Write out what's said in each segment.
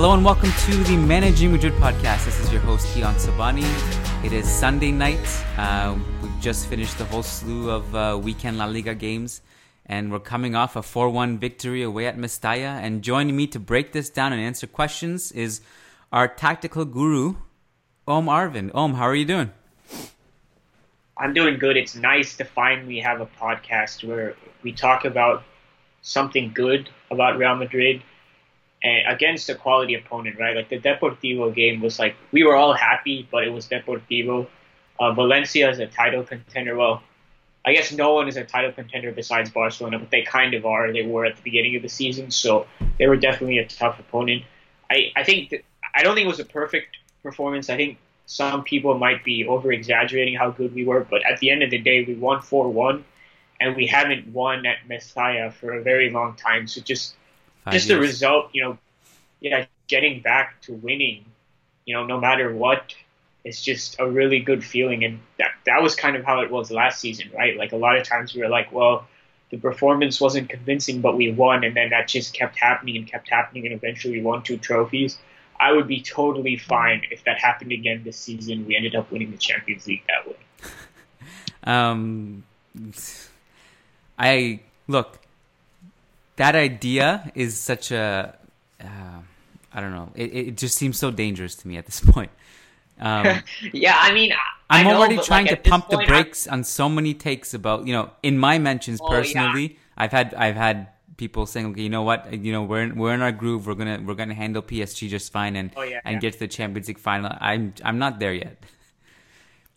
Hello and welcome to the Managing Madrid podcast. This is your host Kiyan Sobhani. It is Sunday night. Uh, we've just finished the whole slew of uh, weekend La Liga games, and we're coming off a 4-1 victory away at Mestalla. And joining me to break this down and answer questions is our tactical guru, Om Arvind. Om, how are you doing? I'm doing good. It's nice to finally have a podcast where we talk about something good about Real Madrid against a quality opponent, right? Like the Deportivo game was like we were all happy, but it was Deportivo. Uh, Valencia is a title contender. Well, I guess no one is a title contender besides Barcelona, but they kind of are. They were at the beginning of the season, so they were definitely a tough opponent. I I think I don't think it was a perfect performance. I think some people might be over exaggerating how good we were, but at the end of the day, we won four one, and we haven't won at Mestalla for a very long time. So just just the result, you know, yeah, getting back to winning, you know, no matter what, it's just a really good feeling. And that that was kind of how it was last season, right? Like a lot of times we were like, well, the performance wasn't convincing, but we won, and then that just kept happening and kept happening, and eventually we won two trophies. I would be totally fine if that happened again this season. We ended up winning the Champions League that way. um, I look that idea is such a uh, I don't know. It, it just seems so dangerous to me at this point. Um, yeah, I mean, I am already trying like, to pump point, the brakes I'm... on so many takes about you know in my mentions oh, personally. Yeah. I've had I've had people saying, okay, you know what, you know we're in, we're in our groove. We're gonna we're gonna handle PSG just fine and oh, yeah, and yeah. get to the Champions League final. I'm I'm not there yet.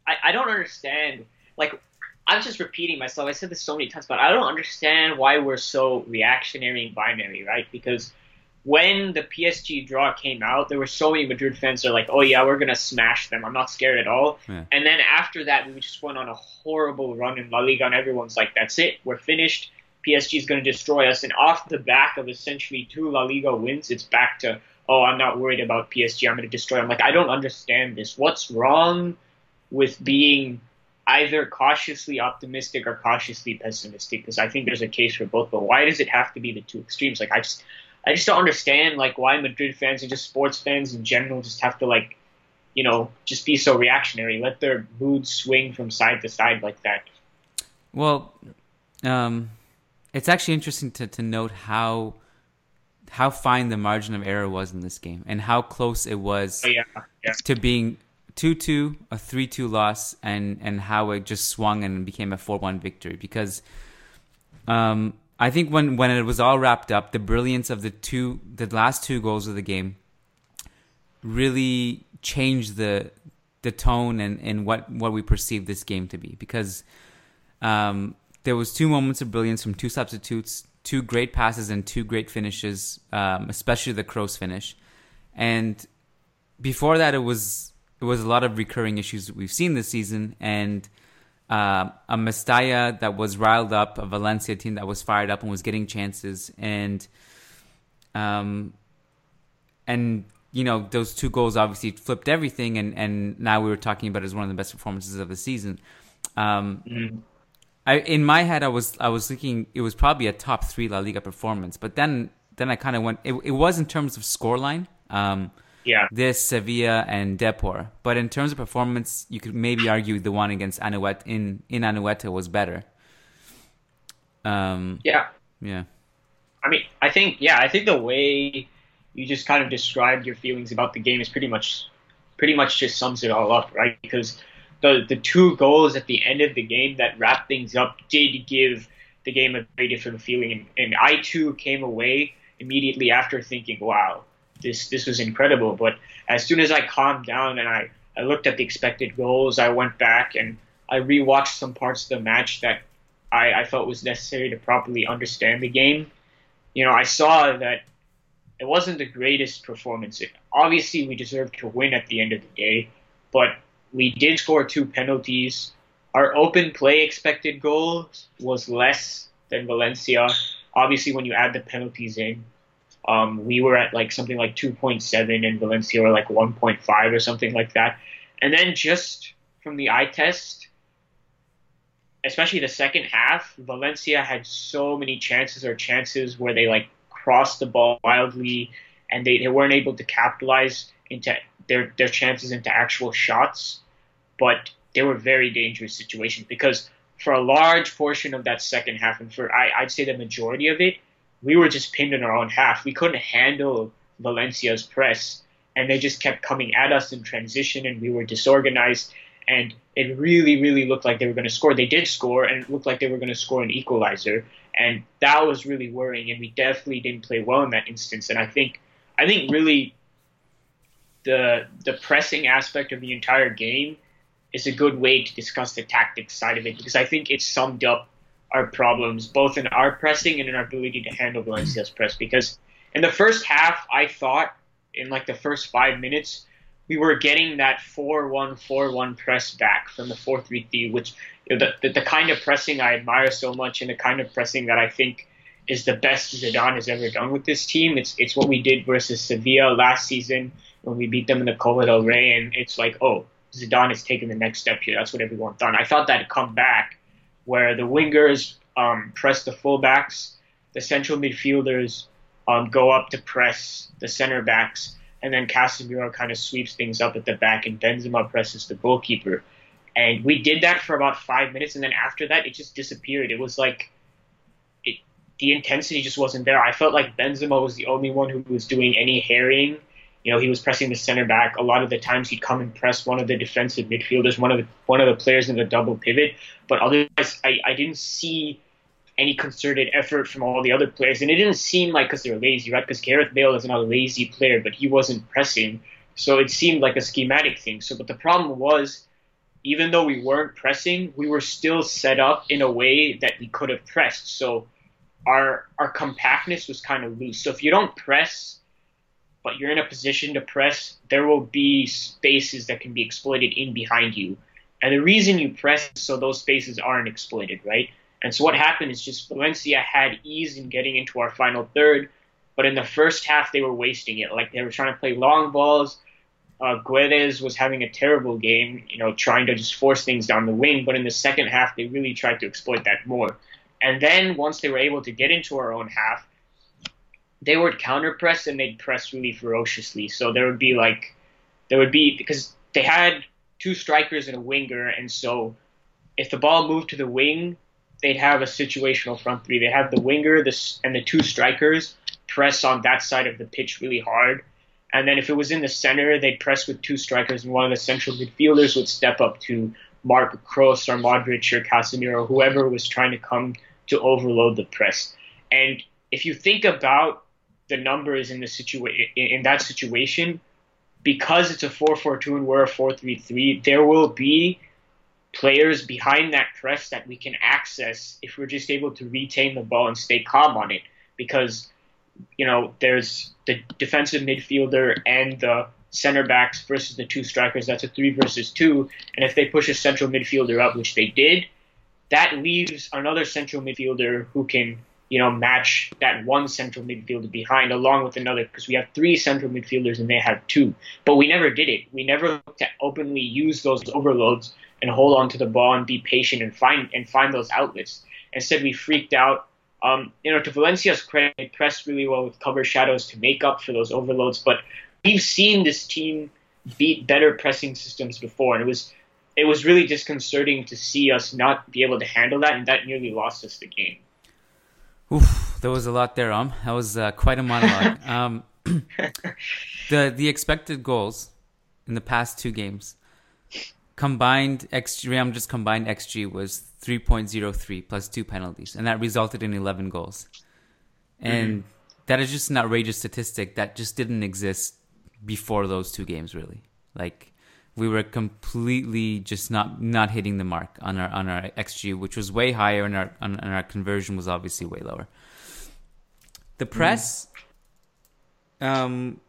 I, I don't understand. Like I'm just repeating myself. I said this so many times, but I don't understand why we're so reactionary and binary, right? Because when the PSG draw came out, there were so many Madrid fans that are like, "Oh yeah, we're gonna smash them. I'm not scared at all." Yeah. And then after that, we just went on a horrible run in La Liga, and everyone's like, "That's it. We're finished. PSG is gonna destroy us." And off the back of essentially two La Liga wins, it's back to, "Oh, I'm not worried about PSG. I'm gonna destroy." I'm like, I don't understand this. What's wrong with being either cautiously optimistic or cautiously pessimistic because I think there's a case for both. But why does it have to be the two extremes? Like I just I just don't understand like why Madrid fans and just sports fans in general just have to like you know just be so reactionary. Let their moods swing from side to side like that. Well, um, it's actually interesting to to note how how fine the margin of error was in this game and how close it was oh, yeah. Yeah. to being two two, a three two loss, and and how it just swung and became a four one victory. Because um, I think when when it was all wrapped up, the brilliance of the two, the last two goals of the game, really changed the the tone and, and what what we perceived this game to be. Because um, there was two moments of brilliance from two substitutes, two great passes and two great finishes, um, especially the Kroos finish. And before that, it was it was a lot of recurring issues that we've seen this season, and uh, a Mestalla that was riled up, a Valencia team that was fired up and was getting chances, and um, and you know those two goals obviously flipped everything, and and now we were talking about it as one of the best performances of the season. Um, mm. I in my head I was I was thinking it was probably a top three La Liga performance, but then then I kind of went. It, it was in terms of scoreline. Um, yeah. This Sevilla and Depor. But in terms of performance, you could maybe argue the one against Anoeta in in Anoeta was better. Um, yeah. Yeah. I mean, I think yeah, I think the way you just kind of described your feelings about the game is pretty much pretty much just sums it all up, right? Because the the two goals at the end of the game that wrap things up did give the game a very different feeling, and, and I too came away immediately after thinking, "Wow, this this was incredible." But as soon as I calmed down and I I looked at the expected goals, I went back and I rewatched some parts of the match that I, I felt was necessary to properly understand the game. You know, I saw that it wasn't the greatest performance. Obviously, we deserved to win at the end of the day, but we did score two penalties. Our open play expected goals was less than Valencia. Obviously, when you add the penalties in, um, we were at like something like 2.7 and Valencia were like 1.5 or something like that. And then just from the eye test, especially the second half, Valencia had so many chances or chances where they like crossed the ball wildly and they, they weren't able to capitalize into their their chances into actual shots. But they were very dangerous situations because for a large portion of that second half and for I, I'd say the majority of it, we were just pinned in our own half. We couldn't handle Valencia's press and they just kept coming at us in transition and we were disorganized and it really, really looked like they were going to score. They did score, and it looked like they were going to score an equalizer, and that was really worrying. And we definitely didn't play well in that instance. And I think, I think really, the the pressing aspect of the entire game is a good way to discuss the tactics side of it because I think it summed up our problems both in our pressing and in our ability to handle Valencia's press. Because in the first half, I thought in like the first five minutes we were getting that 4-1-4-1 press back from the 4-3-3, which you know, the, the, the kind of pressing I admire so much and the kind of pressing that I think is the best Zidane has ever done with this team. It's it's what we did versus Sevilla last season when we beat them in the Copa del Rey, and it's like, oh, Zidane has taken the next step here. That's what everyone thought. I thought that'd come back, where the wingers um, press the fullbacks, the central midfielders um, go up to press the center backs, and then Casemiro kind of sweeps things up at the back, and Benzema presses the goalkeeper. And we did that for about five minutes, and then after that, it just disappeared. It was like it, the intensity just wasn't there. I felt like Benzema was the only one who was doing any harrying. You know, he was pressing the center back. A lot of the times, he'd come and press one of the defensive midfielders, one of the one of the players in the double pivot. But otherwise, I, I didn't see any concerted effort from all the other players. And it didn't seem like because they were lazy, right? Because Gareth Bale is not a lazy player, but he wasn't pressing. So it seemed like a schematic thing. So, but the problem was, even though we weren't pressing, we were still set up in a way that we could have pressed. So our our compactness was kind of loose. So if you don't press, but you're in a position to press, there will be spaces that can be exploited in behind you. And the reason you press so those spaces aren't exploited, right? And so what happened is just Valencia had ease in getting into our final third, but in the first half they were wasting it. Like they were trying to play long balls. Uh, Guedes was having a terrible game, you know, trying to just force things down the wing. But in the second half, they really tried to exploit that more. And then once they were able to get into our own half, they would counter press and they'd press really ferociously. So there would be like, there would be because they had two strikers and a winger, and so if the ball moved to the wing, they'd have a situational front three. They have the winger, the and the two strikers press on that side of the pitch really hard. And then if it was in the center, they'd press with two strikers, and one of the central midfielders would step up to mark Kroos or Modric or Casemiro, whoever was trying to come to overload the press. And if you think about the numbers in the situa- in that situation, because it's a 4-4-2 and we're a 4-3-3, there will be players behind that press that we can access if we're just able to retain the ball and stay calm on it. Because, you know, there's the defensive midfielder and the center backs versus the two strikers. That's a three versus two. And if they push a central midfielder up, which they did, that leaves another central midfielder who can, you know, match that one central midfielder behind along with another because we have three central midfielders and they have two. But we never did it. We never looked to openly use those overloads and hold on to the ball and be patient and find and find those outlets. Instead, we freaked out. Um, you know, to Valencia's credit, they pressed really well with cover shadows to make up for those overloads. But we've seen this team beat better pressing systems before, and it was it was really disconcerting to see us not be able to handle that, and that nearly lost us the game. Oof, there was a lot there, um. That was uh, quite a monologue. um, the the expected goals in the past two games combined XG Real just combined XG was 3.03 plus two penalties, and that resulted in 11 goals. And mm-hmm. that is just an outrageous statistic that just didn't exist before those two games, really. Like we were completely just not not hitting the mark on our on our xG, which was way higher, and our and our conversion was obviously way lower. The press, mm. um,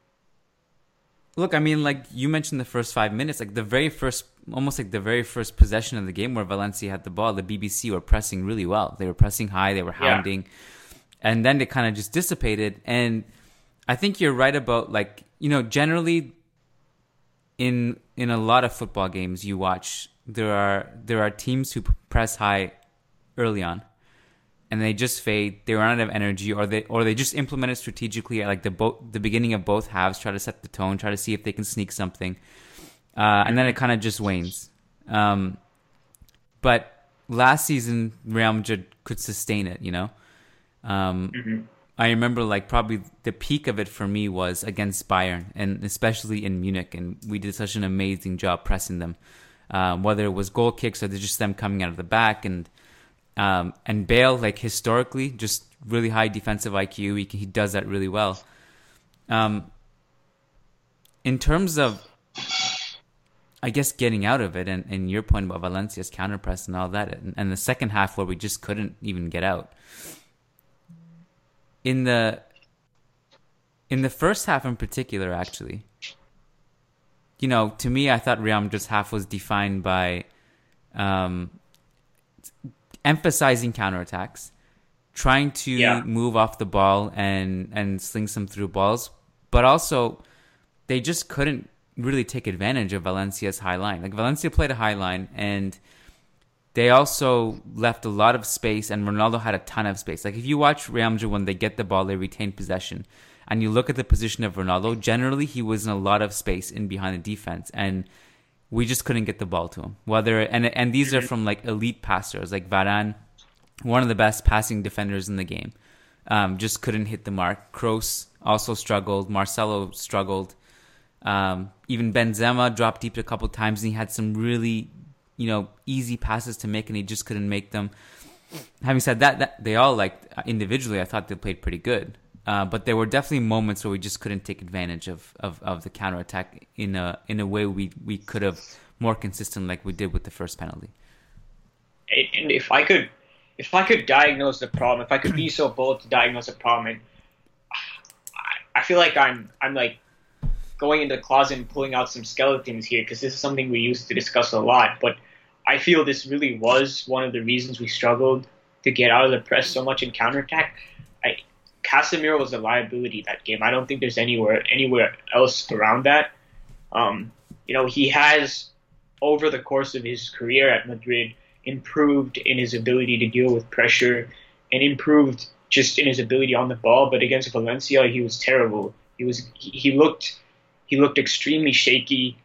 look, I mean, like you mentioned the first five minutes, like the very first, almost like the very first possession of the game where Valencia had the ball, the BBC were pressing really well. They were pressing high, they were hounding, yeah. and then it kind of just dissipated. And I think you're right about like you know generally in in a lot of football games you watch, there are there are teams who press high early on, and they just fade. They run out of energy, or they or they just implement it strategically at like the both the beginning of both halves. Try to set the tone. Try to see if they can sneak something, uh, and then it kind of just wanes. Um, but last season, Real Madrid could sustain it. You know. Um, mm-hmm. I remember like probably the peak of it for me was against Bayern and especially in Munich, and we did such an amazing job pressing them. Um, whether it was goal kicks or just them coming out of the back, and um, and Bale like historically just really high defensive IQ. He he does that really well. Um, in terms of, I guess getting out of it, and, and your point about Valencia's counter press and all that, and, and the second half where we just couldn't even get out in the in the first half in particular, actually, you know, to me, I thought Real Madrid's half was defined by um, emphasizing counterattacks, trying to yeah. move off the ball and and sling some through balls, but also they just couldn't really take advantage of Valencia's high line. Like Valencia played a high line and they also left a lot of space, and Ronaldo had a ton of space. Like if you watch Real Madrid when they get the ball, they retain possession, and you look at the position of Ronaldo. Generally, he was in a lot of space in behind the defense, and we just couldn't get the ball to him. Whether and and these are from like elite passers, like Varane, one of the best passing defenders in the game, um, just couldn't hit the mark. Kroos also struggled. Marcelo struggled. Um, even Benzema dropped deep a couple times, and he had some really you know, easy passes to make, and he just couldn't make them. Having said that, that they all like individually, I thought they played pretty good. Uh, but there were definitely moments where we just couldn't take advantage of, of, of the counter attack in a in a way we we could have more consistent like we did with the first penalty. And if I could, if I could diagnose the problem, if I could be so bold to diagnose the problem, and I feel like I'm I'm like going into the closet and pulling out some skeletons here because this is something we used to discuss a lot. But I feel this really was one of the reasons we struggled to get out of the press so much in counterattack. I, Casemiro was a liability that game. I don't think there's anywhere anywhere else around that. Um, you know, he has over the course of his career at Madrid improved in his ability to deal with pressure and improved just in his ability on the ball. But against Valencia, he was terrible. He was he looked he looked extremely shaky.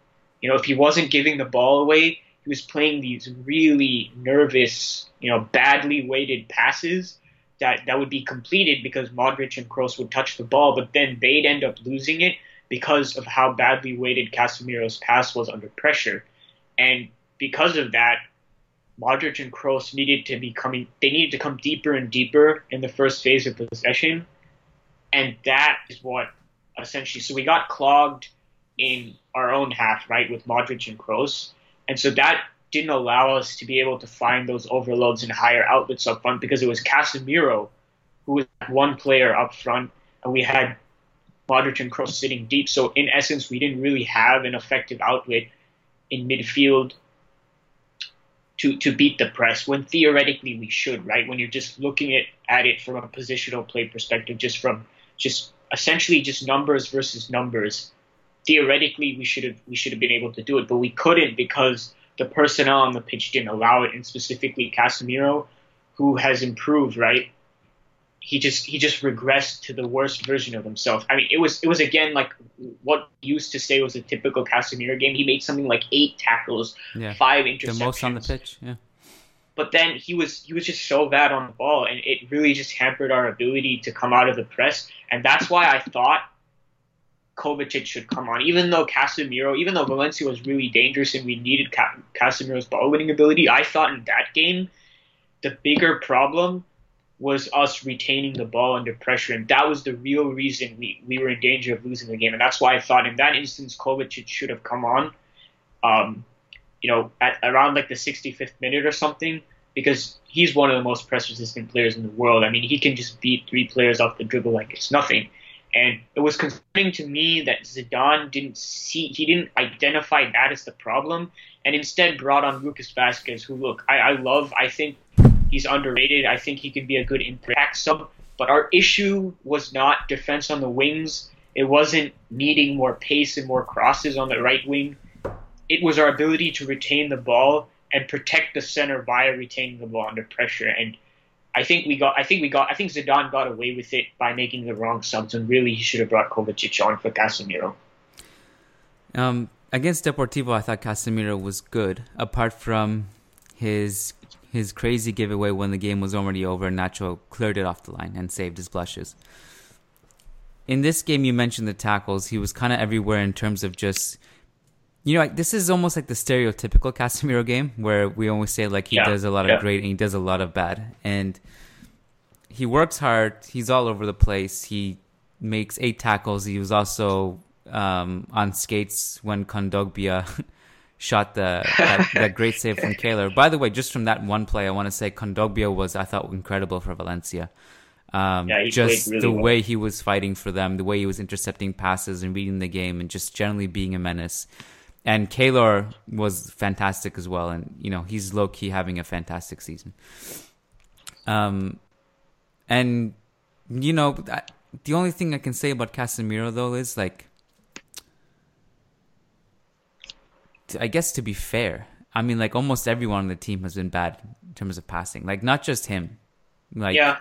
You know, if he wasn't giving the ball away, he was playing these really nervous, you know, badly weighted passes that, that would be completed because Modric and Kroos would touch the ball, but then they'd end up losing it because of how badly weighted Casemiro's pass was under pressure. And because of that, Modric and Kroos needed to be coming they needed to come deeper and deeper in the first phase of possession. And that is what essentially. So we got clogged in our own half, right, with Modric and Kroos, and so that didn't allow us to be able to find those overloads and higher outlets up front because it was Casemiro who was one player up front, and we had Modric and Kroos sitting deep. So in essence, we didn't really have an effective outlet in midfield to to beat the press when theoretically we should, right? When you're just looking at, at it from a positional play perspective, just from just essentially just numbers versus numbers. Theoretically, we should have we should have been able to do it, but we couldn't because the personnel on the pitch didn't allow it, and specifically Casemiro, who has improved, right? He just he just regressed to the worst version of himself. I mean, it was it was again like what used to say was a typical Casemiro game. He made something like eight tackles, yeah. five interceptions, the most on the pitch. Yeah but then he was he was just so bad on the ball, and it really just hampered our ability to come out of the press. And that's why I thought Kovacic should come on. Even though Casemiro, even though Valencia was really dangerous and we needed Ca- Casemiro's ball winning ability, I thought in that game the bigger problem was us retaining the ball under pressure, and that was the real reason we, we were in danger of losing the game. And that's why I thought in that instance Kovacic should have come on, um, you know, at around like the 65th minute or something, because he's one of the most press resistant players in the world. I mean, he can just beat three players off the dribble like it's nothing. And it was concerning to me that Zidane didn't see, he didn't identify that as the problem, and instead brought on Lucas Vasquez, who, look, I, I love, I think he's underrated. I think he can be a good impact sub. But our issue was not defense on the wings. It wasn't needing more pace and more crosses on the right wing. It was our ability to retain the ball and protect the center via retaining the ball under pressure. And I think we got, I think we got, I think Zidane got away with it by making the wrong subs, and really he should have brought Kovacic on for Casemiro. Um, against Deportivo, I thought Casemiro was good, apart from his his crazy giveaway when the game was already over. Nacho cleared it off the line and saved his blushes. In this game, you mentioned the tackles. He was kind of everywhere in terms of just, you know, like, this is almost like the stereotypical Casemiro game where we always say like he Yeah, does a lot yeah. of great and he does a lot of bad, and he works hard. He's all over the place. He makes eight tackles. He was also um, on skates when Kondogbia shot the that, that great save from Keylor. By the way, just from that one play, I want to say Kondogbia was I thought incredible for Valencia. Um, Yeah, just really the well. way he was fighting for them, the way he was intercepting passes and reading the game, and just generally being a menace. And Keylor was fantastic as well, and you know he's low key having a fantastic season. Um, and you know, I, the only thing I can say about Casemiro though is like, I guess to be fair, I mean, like almost everyone on the team has been bad in terms of passing. Like not just him, like yeah,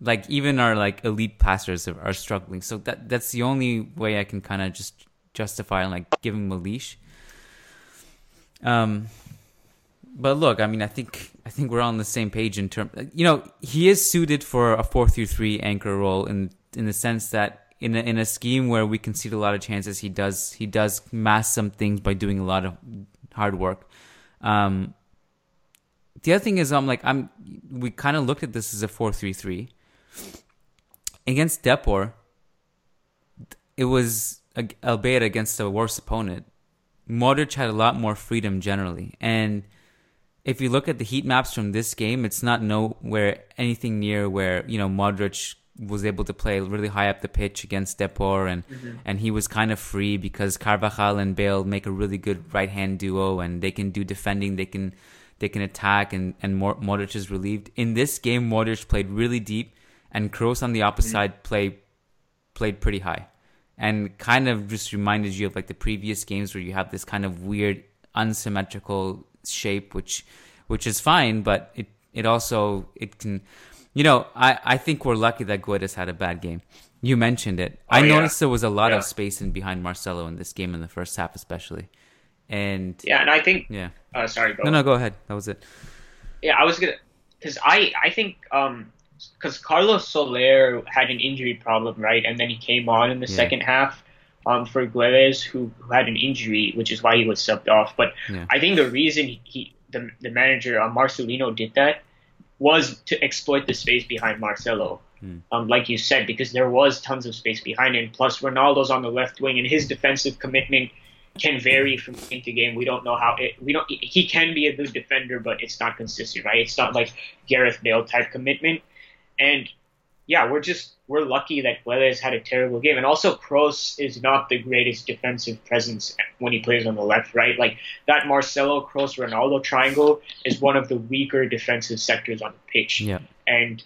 like even our like elite passers are, are struggling. So that that's the only way I can kind of just justify and like give him a leash. Um, but look, I mean, I think I think we're on the same page in terms. You know, he is suited for a four through three anchor role in in the sense that in a, in a scheme where we concede a lot of chances, he does he does mask some things by doing a lot of hard work. Um, the other thing is, I'm like I'm. We kind of looked at this as a four three three against Depor. It was albeit against a worse opponent. Modric had a lot more freedom generally, and if you look at the heat maps from this game, it's not nowhere anything near where you know Modric was able to play really high up the pitch against Depor, and mm-hmm. and he was kind of free because Carvajal and Bale make a really good right hand duo, and they can do defending, they can they can attack, and and Modric is relieved. In this game, Modric played really deep, and Kroos on the opposite mm-hmm. side played played pretty high, and kind of just reminded you of like the previous games where you have this kind of weird unsymmetrical shape, which which is fine, but it it also it can, you know, I I think we're lucky that Guedes had a bad game. You mentioned it. I Oh, yeah. noticed there was a lot Yeah. of space in behind Marcelo in this game in the first half, especially, and yeah, and I think. yeah. Uh, sorry, go. No, no, go ahead. That was it. Yeah, I was gonna, because I I think um because Carlos Soler had an injury problem, right, and then he came on in the Yeah. second half. Um, for Guedes, who, who had an injury, which is why he was subbed off. But Yeah. I think the reason he, he the, the manager uh, Marcelino did that was to exploit the space behind Marcelo. Um, like you said, because there was tons of space behind him. Plus, Ronaldo's on the left wing, and his defensive commitment can vary from game to game. We don't know how it. We don't. He can be a good defender, but it's not consistent, right? It's not like Gareth Bale type commitment. And yeah, we're just we're lucky that Guedes had a terrible game, and also Kroos is not the greatest defensive presence when he plays on the left, right? Like that Marcelo Kroos Ronaldo triangle is one of the weaker defensive sectors on the pitch Yeah. and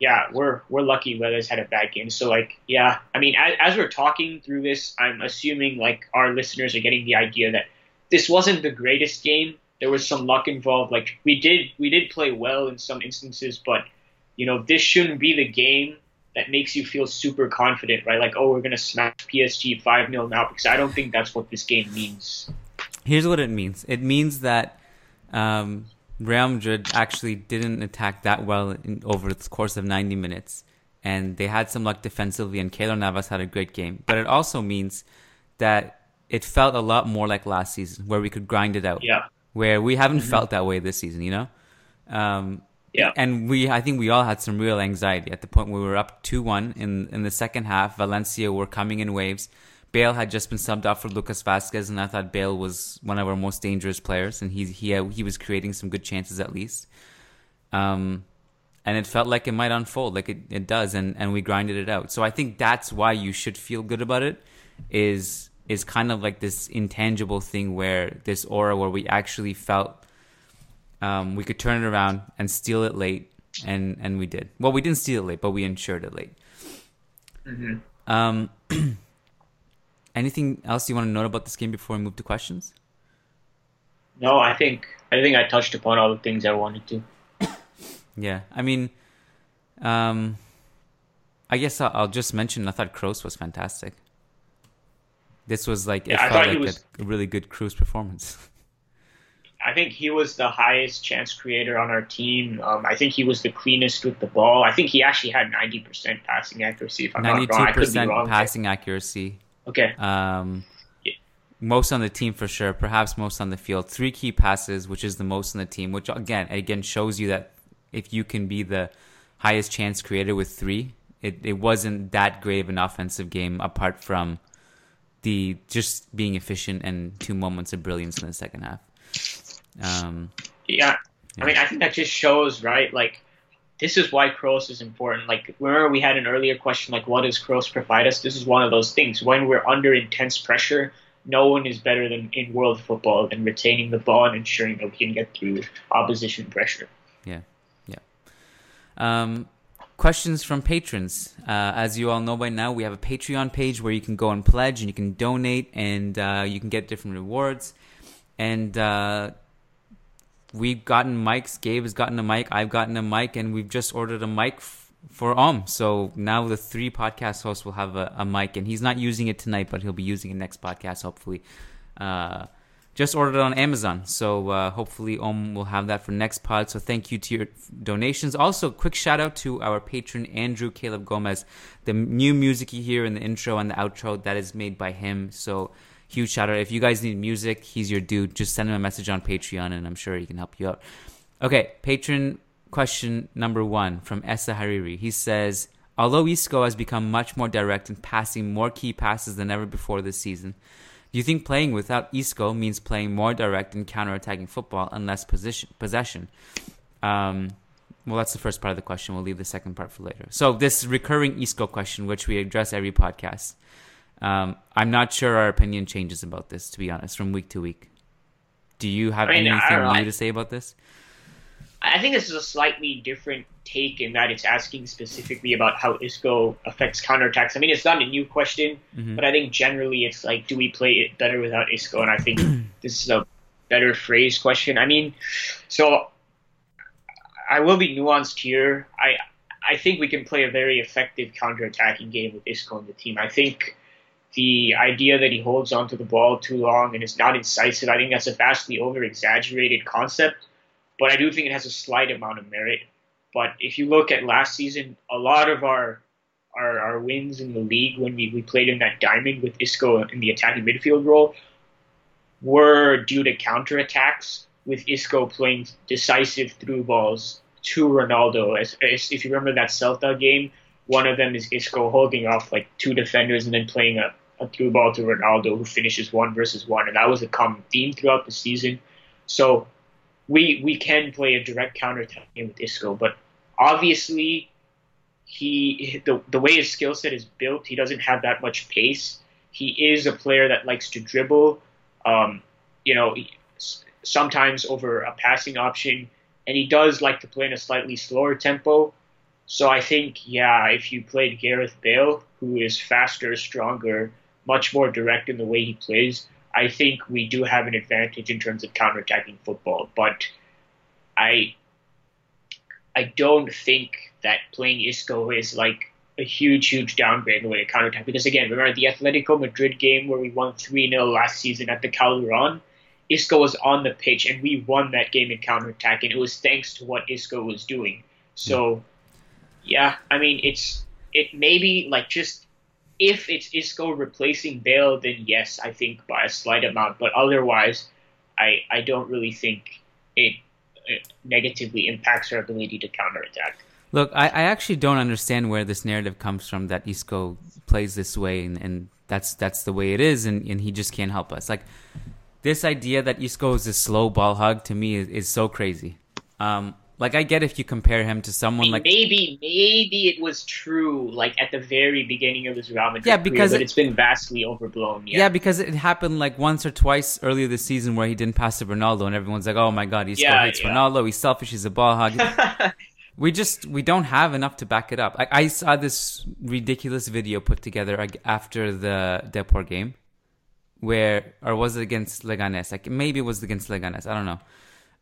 yeah, we're we're lucky Guedes had a bad game. So like, yeah, I mean, as, as we're talking through this, I'm assuming like our listeners are getting the idea that this wasn't the greatest game. There was some luck involved. Like we did we did play well in some instances, but you know this shouldn't be the game that makes you feel super confident, right? Like, oh, we're gonna smash PSG five 0 now because I don't think that's what this game means. Here's what it means. It means that um, Real Madrid actually didn't attack that well in, over the course of 90 minutes, and they had some luck defensively, and Keylor Navas had a great game. But it also means that it felt a lot more like last season, where we could grind it out. Yeah. Where we haven't mm-hmm. felt that way this season, you know. Um, yeah. And we, I think we all had some real anxiety at the point we were up two one in in the second half. Valencia were coming in waves. Bale had just been subbed off for Lucas Vázquez, and I thought Bale was one of our most dangerous players, and he he he was creating some good chances at least. Um, and it felt like it might unfold, like it, it does, and and we grinded it out. So I think that's why you should feel good about it. Is is kind of like this intangible thing where this aura where we actually felt um, we could turn it around and steal it late, and and we did. Well, we didn't steal it late, but we ensured it late. Mm-hmm. Um, Anything else you want to note about this game before we move to questions? No, I think I think I touched upon all the things I wanted to. yeah, I mean, um, I guess I'll, I'll just mention I thought Kroos was fantastic. This was like yeah, it felt like was, a, a really good Kroos performance. I think he was the highest chance creator on our team. Um, I think he was the cleanest with the ball. I think he actually had 90% passing accuracy. If I'm 92% not wrong, wrong passing accuracy. Okay. Um, most on the team for sure, perhaps most on the field. Three key passes, which is the most on the team, which again, again shows you that if you can be the highest chance creator with three, it, it wasn't that great of an offensive game apart from the just being efficient and two moments of brilliance in the second half. Um, yeah. yeah. I mean, I think that just shows, right? Like, this is why Kroos is important. Like, remember we had an earlier question, like, what does Kroos provide us? This is one of those things. When we're under intense pressure, no one is better than in world football than retaining the ball and ensuring that we can get through opposition pressure. Yeah, yeah. Um, questions from patrons. Uh, as you all know by now, we have a Patreon page where you can go and pledge and you can donate and uh, you can get different rewards. And uh, we've gotten mics. Gabe has gotten a mic. I've gotten a mic, and we've just ordered a mic f- for Om. So now the three podcast hosts will have a, a, mic, and he's not using it tonight, but he'll be using it next podcast, hopefully. Uh, just ordered it on Amazon, so uh, hopefully Om will have that for next pod. So thank you to your donations. Also, quick shout out to our patron Andrew Caleb Gomez. The new music you hear in the intro and the outro that is made by him. So huge shout out. If you guys need music, he's your dude. Just send him a message on Patreon, and I'm sure he can help you out. Okay, patron question number one from Essa Hariri. He says, although Isco has become much more direct and passing more key passes than ever before this season, do you think playing without Isco means playing more direct and counter-attacking football and less position, possession? Um, well, that's the first part of the question. We'll leave the second part for later. So this recurring Isco question, which we address every podcast. Um, I'm not sure our opinion changes about this, to be honest, from week to week. Do you have I mean, anything new to say about this? I think this is a slightly different take in that it's asking specifically about how Isco affects counterattacks. I mean, it's not a new question, mm-hmm. but I think generally it's like, do we play it better without Isco? And I think this is a better phrase question. I mean, so I will be nuanced here. I I think we can play a very effective counterattacking game with Isco on the team. I think the idea that he holds onto the ball too long and is not incisive, I think that's a vastly over exaggerated concept. But I do think it has a slight amount of merit. But if you look at last season, a lot of our our, our wins in the league when we, we played in that diamond with Isco in the attacking midfield role were due to counterattacks with Isco playing decisive through balls to Ronaldo. As, as, if you remember that Celta game, one of them is Isco holding off like two defenders and then playing a a through ball to Ronaldo who finishes one versus one, and that was a common theme throughout the season. So we we can play a direct counter attack with Isco, but obviously he the the way his skill set is built, he doesn't have that much pace. He is a player that likes to dribble, um, you know, sometimes over a passing option, and he does like to play in a slightly slower tempo. So I think, yeah, if you played Gareth Bale, who is faster, stronger, much more direct in the way he plays, I think we do have an advantage in terms of counterattacking football. But I I don't think that playing Isco is like a huge, huge downgrade in the way to counterattack. Because again, remember the Atletico Madrid game where we won 3 0 last season at the Calderon? Isco was on the pitch and we won that game in counterattack, and it was thanks to what Isco was doing. So, yeah, I mean, it's it maybe like just if it's Isco replacing Bale, then yes, I think by a slight amount. But otherwise, I I don't really think it, it negatively impacts our ability to counterattack. Look, I, I actually don't understand where this narrative comes from that Isco plays this way and, and that's that's the way it is and, and he just can't help us. Like this idea that Isco is a slow ball hug to me is, is so crazy. Um, like I get if you compare him to someone like maybe maybe it was true like at the very beginning of his Real Madrid yeah because career, but it's been vastly overblown. Yeah. yeah. because it happened like once or twice earlier this season where he didn't pass to Ronaldo and everyone's like, oh my god, he's yeah, hates yeah. Ronaldo, he's selfish, he's a ball hog. we just we don't have enough to back it up. I, I saw this ridiculous video put together after the Depor game, where or was it against Leganes? Like maybe it was against Leganes. I don't know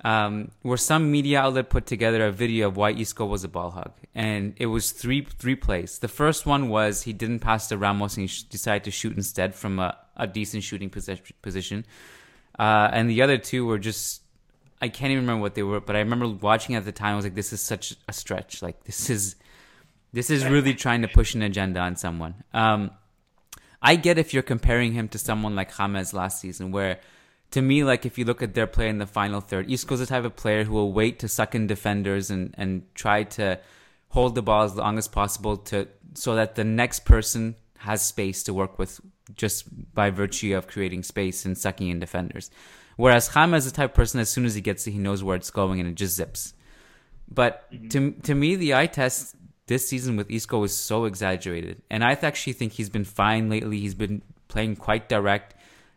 um, where some media outlet put together a video of why Isco was a ball hog, and it was three three plays. The first one was he didn't pass to Ramos and he sh- decided to shoot instead from a, a decent shooting position, uh, and the other two were just I can't even remember what they were, but I remember watching at the time. I was like, this is such a stretch. Like this is this is really trying to push an agenda on someone. Um, I get if you're comparing him to someone like James last season, where to me, like if you look at their play in the final third, Isco's the type of player who will wait to suck in defenders and, and try to hold the ball as long as possible to so that the next person has space to work with just by virtue of creating space and sucking in defenders. Whereas James is the type of person as soon as he gets it, he knows where it's going and it just zips. But mm-hmm. to to me, the eye test this season with Isco is so exaggerated, and I actually think he's been fine lately. He's been playing quite direct.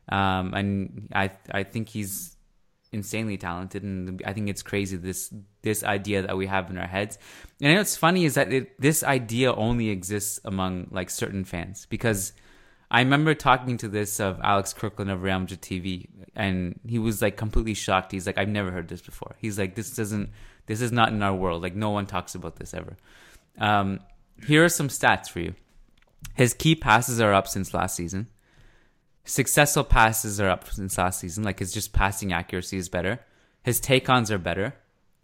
Um, and I I think he's insanely talented, and I think it's crazy this this idea that we have in our heads. And what's funny is that it, this idea only exists among like certain fans because I remember talking to this of Alex Kirkland of Real Madrid TV, and he was like completely shocked. He's like, I've never heard this before. He's like, this doesn't, this is not in our world. Like no one talks about this ever. Um, here are some stats for you. His key passes are up since last season. Successful passes are up since last season. Like his just passing accuracy is better. His take ons are better.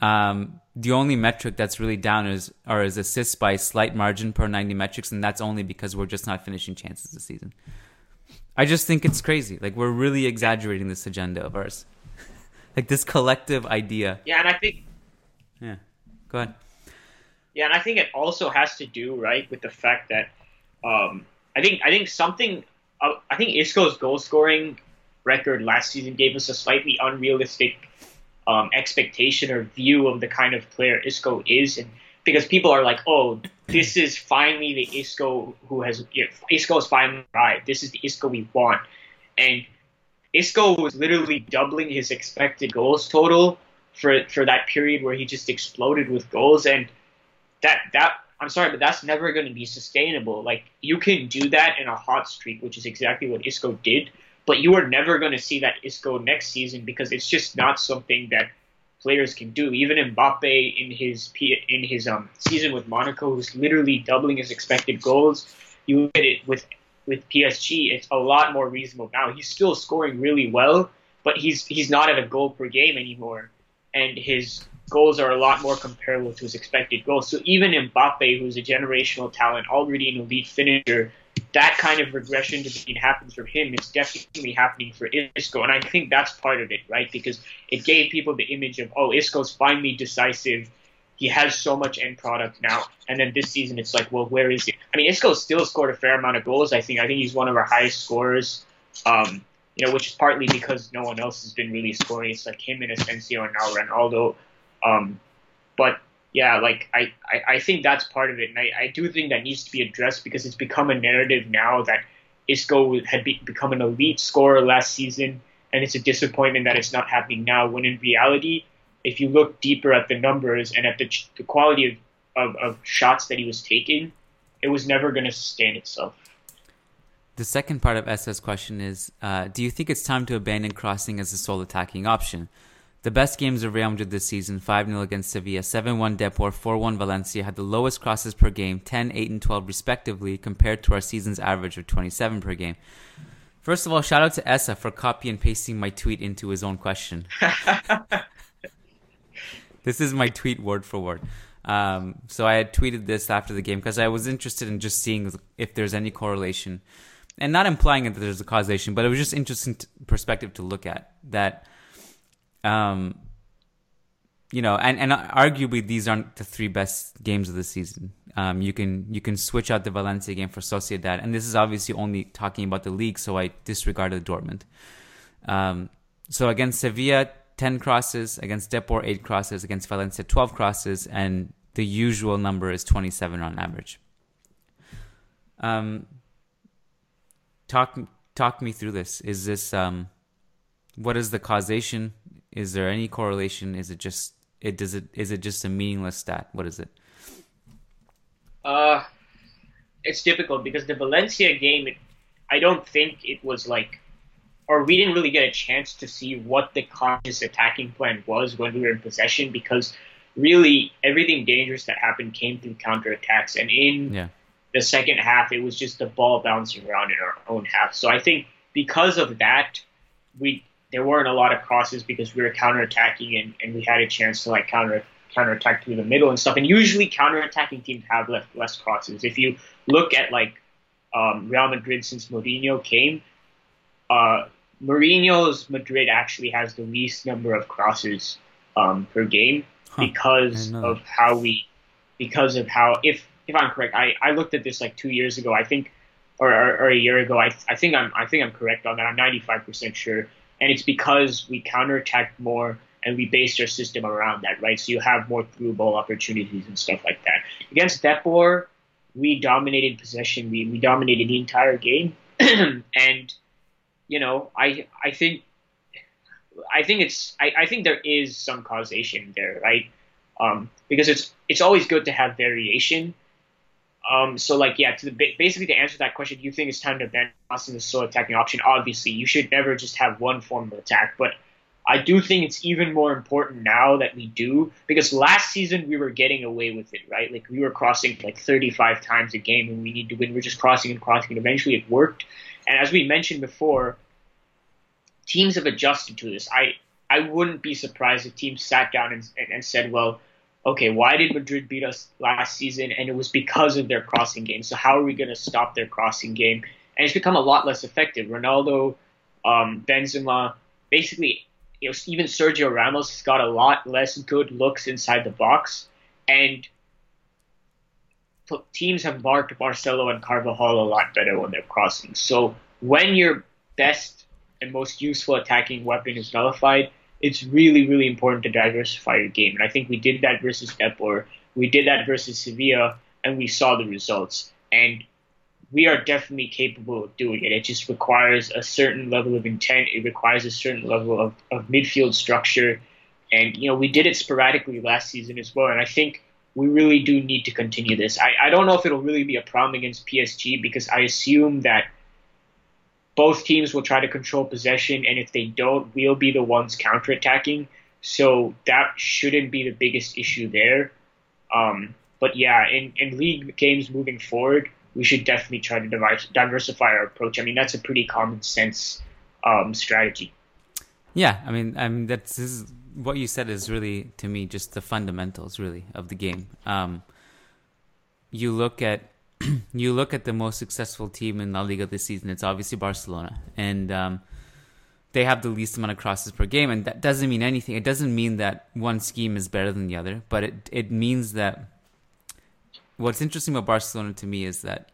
Um, the only metric that's really down is are his assists by slight margin per 90 metrics, and that's only because we're just not finishing chances this season. I just think it's crazy. Like we're really exaggerating this agenda of ours, like this collective idea. Yeah, and I think. Yeah, go ahead. Yeah, and I think it also has to do right with the fact that um, I think I think something I think Isco's goal scoring record last season gave us a slightly unrealistic um, expectation or view of the kind of player Isco is, and because people are like, "Oh, this is finally the Isco who has you know, Isco's finally arrived. This is the Isco we want," and Isco was literally doubling his expected goals total for for that period where he just exploded with goals, and that that I'm sorry, but that's never going to be sustainable. Like you can do that in a hot streak, which is exactly what Isco did, but you are never going to see that Isco next season because it's just not something that players can do. Even Mbappe in his in his um season with Monaco, who's literally doubling his expected goals. You look at it with with PSG, it's a lot more reasonable now. He's still scoring really well, but he's he's not at a goal per game anymore, and his goals are a lot more comparable to his expected goals. So even Mbappe, who's a generational talent, already an elite finisher, that kind of regression to being happens for him is definitely happening for Isco, and I think that's part of it, right? Because it gave people the image of, oh, Isco's finally decisive. He has so much end product now, and then this season it's like, well, where is he? I mean, Isco still scored a fair amount of goals. I think. I think he's one of our highest scorers. Um, you know, which is partly because no one else has been really scoring. It's like him and Asensio and now Ronaldo. Um, but yeah, like I, I, I, think that's part of it, and I, I do think that needs to be addressed because it's become a narrative now that Isco had be, become an elite scorer last season, and it's a disappointment that it's not happening now. When in reality, if you look deeper at the numbers and at the, the quality of, of, of shots that he was taking, it was never going to sustain itself. The second part of Essa's question is uh, Do you think it's time to abandon crossing as a sole attacking option? The best games of Real Madrid this season 5 0 against Sevilla, 7 1 Depor, 4 1 Valencia had the lowest crosses per game, 10, 8, and 12 respectively, compared to our season's average of 27 per game. First of all, shout out to Essa for copy and pasting my tweet into his own question. this is my tweet word for word. Um, so I had tweeted this after the game because I was interested in just seeing if there's any correlation, and not implying that there's a causation, but it was just interesting t- perspective to look at that. Um, you know, and, and arguably these aren't the three best games of the season. Um, you can you can switch out the Valencia game for Sociedad, and this is obviously only talking about the league, so I disregarded Dortmund. Um, so against Sevilla, ten crosses; against Depor, eight crosses; against Valencia, twelve crosses, and the usual number is twenty-seven on average. Um, talk talk me through this. Is this um, what is the causation? Is there any correlation? Is it just it does it is it just a meaningless stat? What is it? Uh, it's difficult because the Valencia game, it, I don't think it was like, or we didn't really get a chance to see what the conscious attacking plan was when we were in possession because really everything dangerous that happened came through counterattacks. And in yeah. the second half, it was just the ball bouncing around in our own half. So I think because of that, we there weren't a lot of crosses because we were counterattacking and, and we had a chance to like counter counterattack through the middle and stuff. And usually counterattacking teams have less less crosses. If you look at like um, Real Madrid since Mourinho came, uh, Mourinho's Madrid actually has the least number of crosses um, per game huh. because of how we because of how if if I'm correct, I, I looked at this like two years ago. I think or, or, or a year ago. I, I think I'm I think I'm correct on that. I'm 95 percent sure and it's because we counterattacked more and we based our system around that, right? So you have more through ball opportunities and stuff like that. Against Depor, we dominated possession. We, we dominated the entire game, and you know, I I think I think it's I, I think there is some causation there, right? Um, because it's it's always good to have variation, um, so like yeah, to the, basically to answer that question, do you think it's time to ban Austin as sole attacking option? Obviously, you should never just have one form of attack, but I do think it's even more important now that we do because last season we were getting away with it, right? Like we were crossing like 35 times a game and we need to win. We're just crossing and crossing, and eventually it worked. And as we mentioned before, teams have adjusted to this. I I wouldn't be surprised if teams sat down and, and, and said, well okay, why did Madrid beat us last season? And it was because of their crossing game. So how are we going to stop their crossing game? And it's become a lot less effective. Ronaldo, um, Benzema, basically, you know, even Sergio Ramos has got a lot less good looks inside the box, and teams have marked Marcelo and Carvajal a lot better when they're crossing. So when your best and most useful attacking weapon is nullified, it's really, really important to diversify your game. And I think we did that versus Depor. We did that versus Sevilla, and we saw the results. And we are definitely capable of doing it. It just requires a certain level of intent. It requires a certain level of, of midfield structure. And, you know, we did it sporadically last season as well. And I think we really do need to continue this. I, I don't know if it'll really be a problem against PSG because I assume that – both teams will try to control possession, and if they don't, we'll be the ones counterattacking. So that shouldn't be the biggest issue there. Um, but yeah, in, in league games moving forward, we should definitely try to diversify our approach. I mean, that's a pretty common sense um, strategy. Yeah, I mean, I mean that's is, what you said is really to me just the fundamentals really of the game. Um, you look at you look at the most successful team in La Liga this season, it's obviously Barcelona. And um, they have the least amount of crosses per game. And that doesn't mean anything. It doesn't mean that one scheme is better than the other, but it, it means that what's interesting about Barcelona to me is that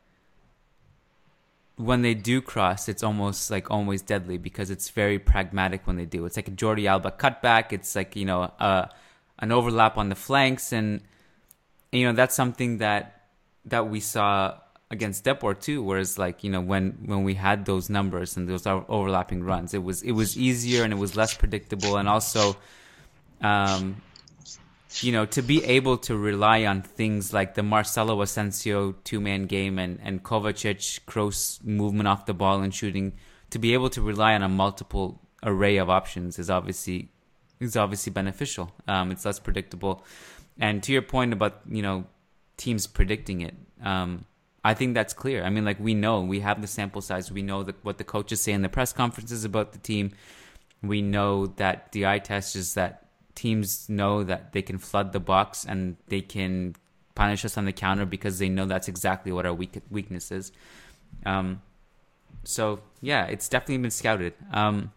when they do cross, it's almost like always deadly because it's very pragmatic when they do. It's like a Jordi Alba cutback. It's like, you know, uh, an overlap on the flanks. And, you know, that's something that that we saw against Depor too, whereas like you know when when we had those numbers and those overlapping runs, it was it was easier and it was less predictable, and also, um, you know, to be able to rely on things like the Marcelo Asensio two man game and and Kovacic cross movement off the ball and shooting, to be able to rely on a multiple array of options is obviously is obviously beneficial. Um, it's less predictable, and to your point about you know teams predicting it. Um, I think that's clear. I mean, like we know we have the sample size. We know that what the coaches say in the press conferences about the team. We know that the eye test is that teams know that they can flood the box and they can punish us on the counter because they know that's exactly what our weak, weakness is. Um, so yeah, it's definitely been scouted. Um,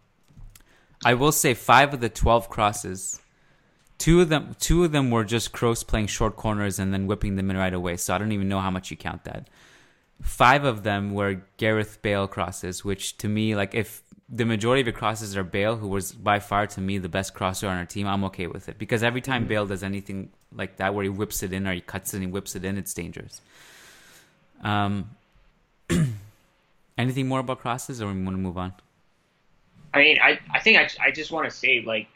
I will say five of the twelve crosses, two of them, two of them were just Kroos playing short corners and then whipping them in right away. So I don't even know how much you count that. Five of them were Gareth Bale crosses, which to me, like if the majority of your crosses are Bale, who was by far to me the best crosser on our team, I'm okay with it because every time Bale does anything like that, where he whips it in or he cuts it and he whips it in, it's dangerous. Um, anything more about crosses, or we want to move on? I mean, I I think I, I just want to say like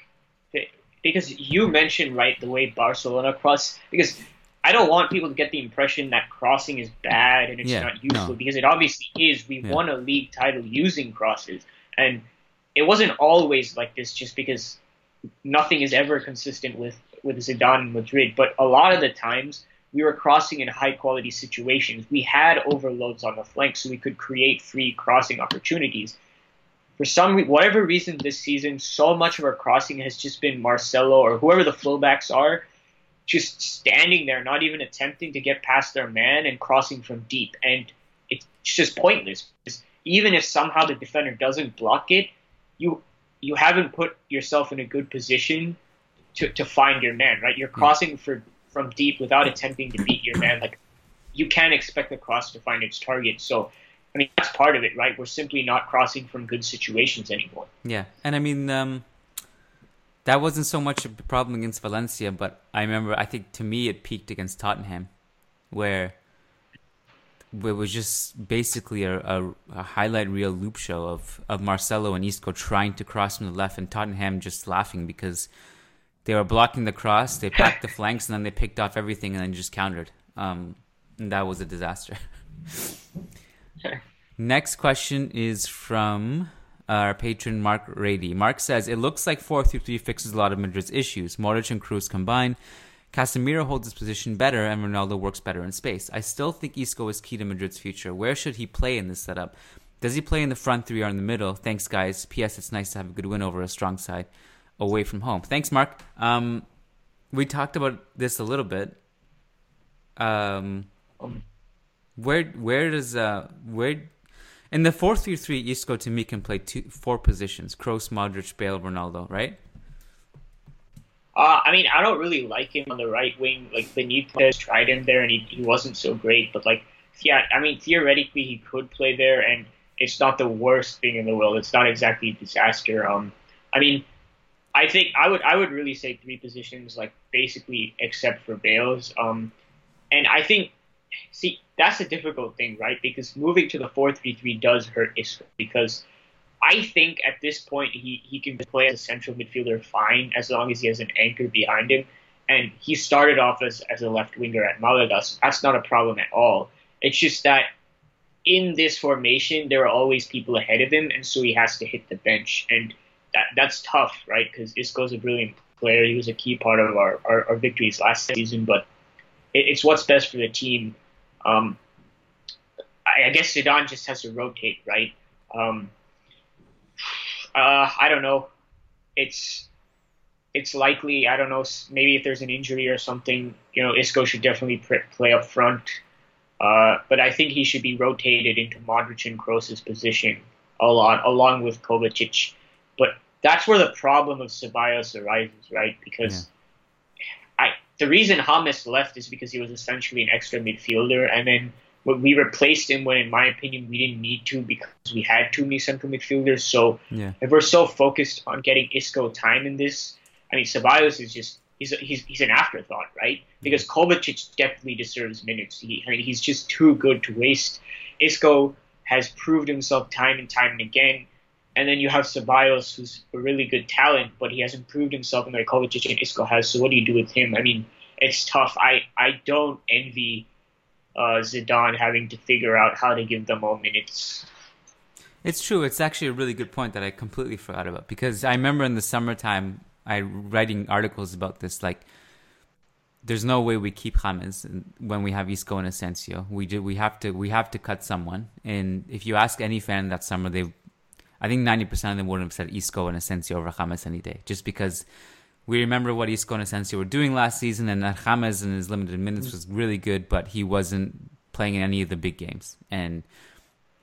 because you mentioned right the way Barcelona cross because I don't want people to get the impression that crossing is bad and it's Yeah, not useful no. because it obviously is. We Yeah. won a league title using crosses, and it wasn't always like this. Just because nothing is ever consistent with with Zidane and Madrid, but a lot of the times we were crossing in high quality situations. We had overloads on the flank, so we could create free crossing opportunities. For some, whatever reason, this season, so much of our crossing has just been Marcelo or whoever the fullbacks are, just standing there, not even attempting to get past their man and crossing from deep. And it's just pointless. Because even if somehow the defender doesn't block it, you you haven't put yourself in a good position to, to find your man, right? You're hmm. crossing for from deep without attempting to beat your man. Like you can't expect the cross to find its target. So I mean that's part of it, right? We're simply not crossing from good situations anymore. Yeah, and I mean, um, that wasn't so much a problem against Valencia, but I remember, I think to me, it peaked against Tottenham, where it was just basically a, a, a highlight reel loop show of, of Marcelo and Isco trying to cross from the left, and Tottenham just laughing because they were blocking the cross, they packed the flanks, and then they picked off everything and then just countered. Um, and that was a disaster. Next question is from our patron Mark Rady. Mark says, It looks like 4 3 3 fixes a lot of Madrid's issues. Modric and Kroos combined. Casemiro holds his position better and Ronaldo works better in space. I still think Isco is key to Madrid's future. Where should he play in this setup? Does he play in the front three or in the middle? Thanks, guys. P.S. It's nice to have a good win over a strong side away from home. Thanks, Mark. Um, we talked about this a little bit. Um, where where does uh where in the four three three Isco to me can play two four positions: Kroos, Modric, Bale, Ronaldo. Right? Uh, I mean, I don't really like him on the right wing. Like Benitez tried him there, and he, he wasn't so great. But like, yeah, I mean, theoretically he could play there, and it's not the worst thing in the world. It's not exactly a disaster. Um, I mean, I think I would I would really say three positions, like basically except for Bale's. Um, and I think, see, that's a difficult thing, right? Because moving to the four three three does hurt Isco because I think at this point he, he can play as a central midfielder fine as long as he has an anchor behind him. And he started off as, as a left winger at Malaga, so that's not a problem at all. It's just that in this formation, there are always people ahead of him, and so he has to hit the bench. And that that's tough, right? Because Isco's a brilliant player. He was a key part of our, our, our victories last season, but it, it's what's best for the team. Um, I, I guess Zidane just has to rotate, right? Um, uh, I don't know. It's it's likely. I don't know. Maybe if there's an injury or something, you know, Isco should definitely play up front. Uh, but I think he should be rotated into Modric and Kroos's position a lot, along with Kovacic. But that's where the problem of Ceballos arises, right? Because the reason James left is because he was essentially an extra midfielder, and then when we replaced him when, in my opinion, we didn't need to because we had too many central midfielders. So Yeah. if we're so focused on getting Isco time in this, I mean, Ceballos is just he's he's he's an afterthought, right? Because Kovacic definitely deserves minutes. He, I mean, he's just too good to waste. Isco has proved himself time and time and again. And then you have Ceballos, who's a really good talent, but he hasn't proved himself in the way and Isco has. So what do you do with him? I mean, it's tough. I, I don't envy uh, Zidane having to figure out how to give them all minutes. It's true. It's actually a really good point that I completely forgot about because I remember in the summertime I writing articles about this. Like, there's no way we keep James when we have Isco and Asensio. We do. We have to. We have to cut someone. And if you ask any fan that summer, they, I think ninety percent of them wouldn't have said Isco and Asensio over James any day, just because we remember what Isco and Asensio were doing last season, and that James in his limited minutes was really good, but he wasn't playing in any of the big games. And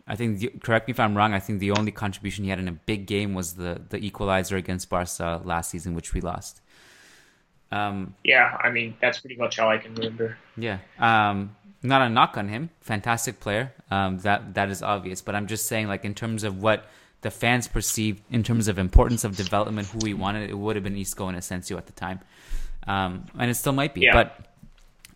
I think, the, correct me if I'm wrong, I think the only contribution he had in a big game was the the equalizer against Barca last season, which we lost. Um, yeah, I mean that's pretty much all I can remember. Yeah, um, not a knock on him, fantastic player. Um, that that is obvious, but I'm just saying, like in terms of what the fans perceived in terms of importance of development, who we wanted, it would have been Isco and Asensio at the time, um, and it still might be. Yeah. But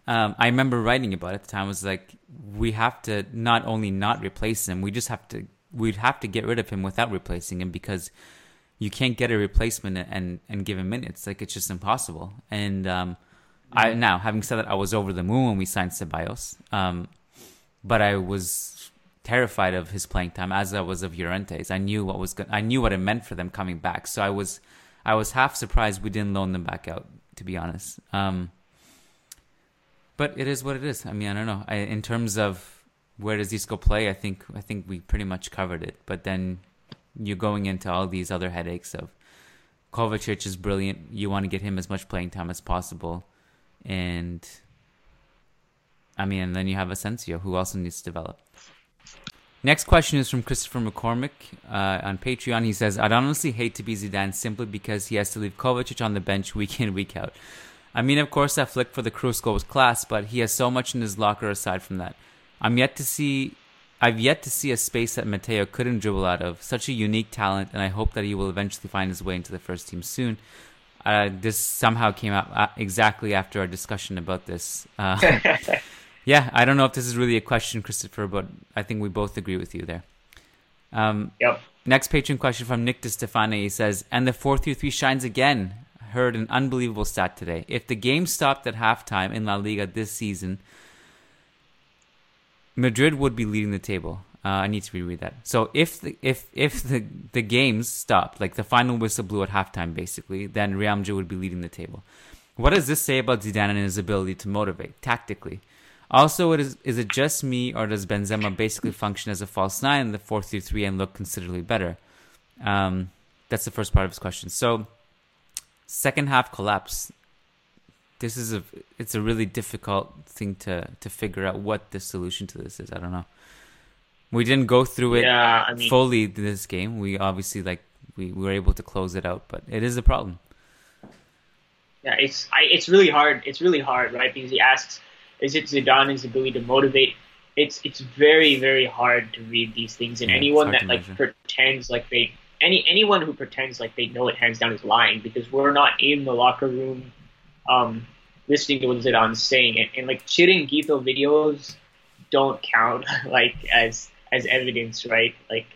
um, I remember writing about it at the time. Was like we have to not only not replace him, we just have to we'd have to get rid of him without replacing him because you can't get a replacement and and give him minutes. Like it's just impossible. And um, I mm-hmm. now having said that, I was over the moon when we signed Ceballos, um, but I was terrified of his playing time as I was of Llorente's. I knew what was go- I knew what it meant for them coming back. So I was I was half surprised we didn't loan them back out. To be honest. Um, but it is what it is. I mean, I don't know. I, in terms of where does Isco play, I think I think we pretty much covered it. But then you're going into all these other headaches of Kovacic is brilliant. You want to get him as much playing time as possible, and I mean, and then you have Asensio, who also needs to develop. Next question is from Christopher McCormick uh, on Patreon. He says, "I'd honestly hate to be Zidane simply because he has to leave Kovacic on the bench week in week out. I mean, of course, that flick for the Kroos goal was class, but he has so much in his locker aside from that. I'm yet to see I've yet to see a space that Mateo couldn't dribble out of. Such a unique talent, and I hope that he will eventually find his way into the first team soon. Uh, this somehow came out uh, exactly after our discussion about this. Uh, yeah, I don't know if this is really a question, Christopher, but I think we both agree with you there. Um, yep. Next patron question from Nick DeStefane. He says, and the 4 3 3 shines again. Heard an unbelievable stat today. If the game stopped at halftime in La Liga this season, Madrid would be leading the table. Uh, I need to reread that. So if the, if if the the games stopped, like the final whistle blew at halftime, basically, then Real Madrid would be leading the table. What does this say about Zidane and his ability to motivate tactically? Also, it is is it just me, or does Benzema basically function as a false nine in the four three three and look considerably better? Um, that's the first part of his question. So, second half collapse this is a it's a really difficult thing to to figure out what the solution to this is. I don't know. We didn't go through it yeah, I mean, fully this game. We obviously like we, we were able to close it out, but it is a problem. Yeah, it's I, it's really hard. It's really hard, right? Because he asks, "Is it Zidane's ability to motivate?" It's it's very very hard to read these things, and yeah, anyone that like measure. pretends like they any anyone who pretends like they know it hands down is lying because we're not in the locker room um, listening to what Zidane's saying, and, and like Chiringuito videos don't count like as as evidence, right? Like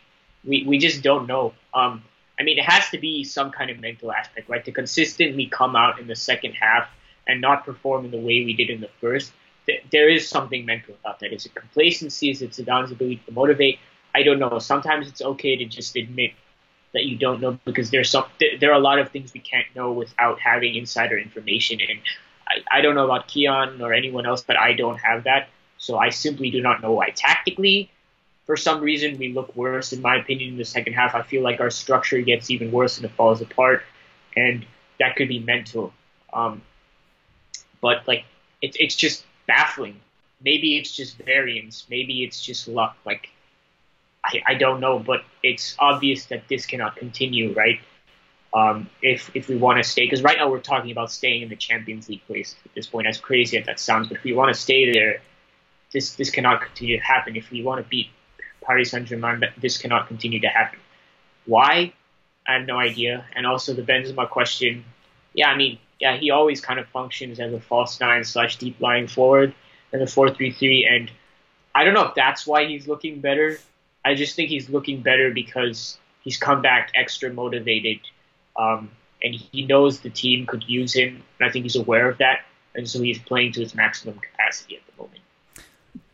we we just don't know. Um, I mean, it has to be some kind of mental aspect, right? To consistently come out in the second half and not perform in the way we did in the first. Th- there is something mental about that. Is it complacency? Is it Zidane's ability to motivate? I don't know. Sometimes it's okay to just admit that you don't know because there's some there are a lot of things we can't know without having insider information and I, I don't know about Kiyan or anyone else but I don't have that so I simply do not know why tactically for some reason we look worse in my opinion in the second half I feel like our structure gets even worse and it falls apart and that could be mental um, but like it's it's just baffling maybe it's just variance maybe it's just luck like I, I don't know, but it's obvious that this cannot continue, right? Um, if if we want to stay, because right now we're talking about staying in the Champions League place at this point, as crazy as that sounds, but if we want to stay there, this this cannot continue to happen. If we want to beat Paris Saint Germain, this cannot continue to happen. Why? I have no idea. And also the Benzema question. Yeah, I mean, yeah, he always kind of functions as a false nine slash deep lying forward in the four three three, and I don't know if that's why he's looking better I just think he's looking better because he's come back extra motivated, um, and he knows the team could use him, and I think he's aware of that, and so he's playing to his maximum capacity at the moment.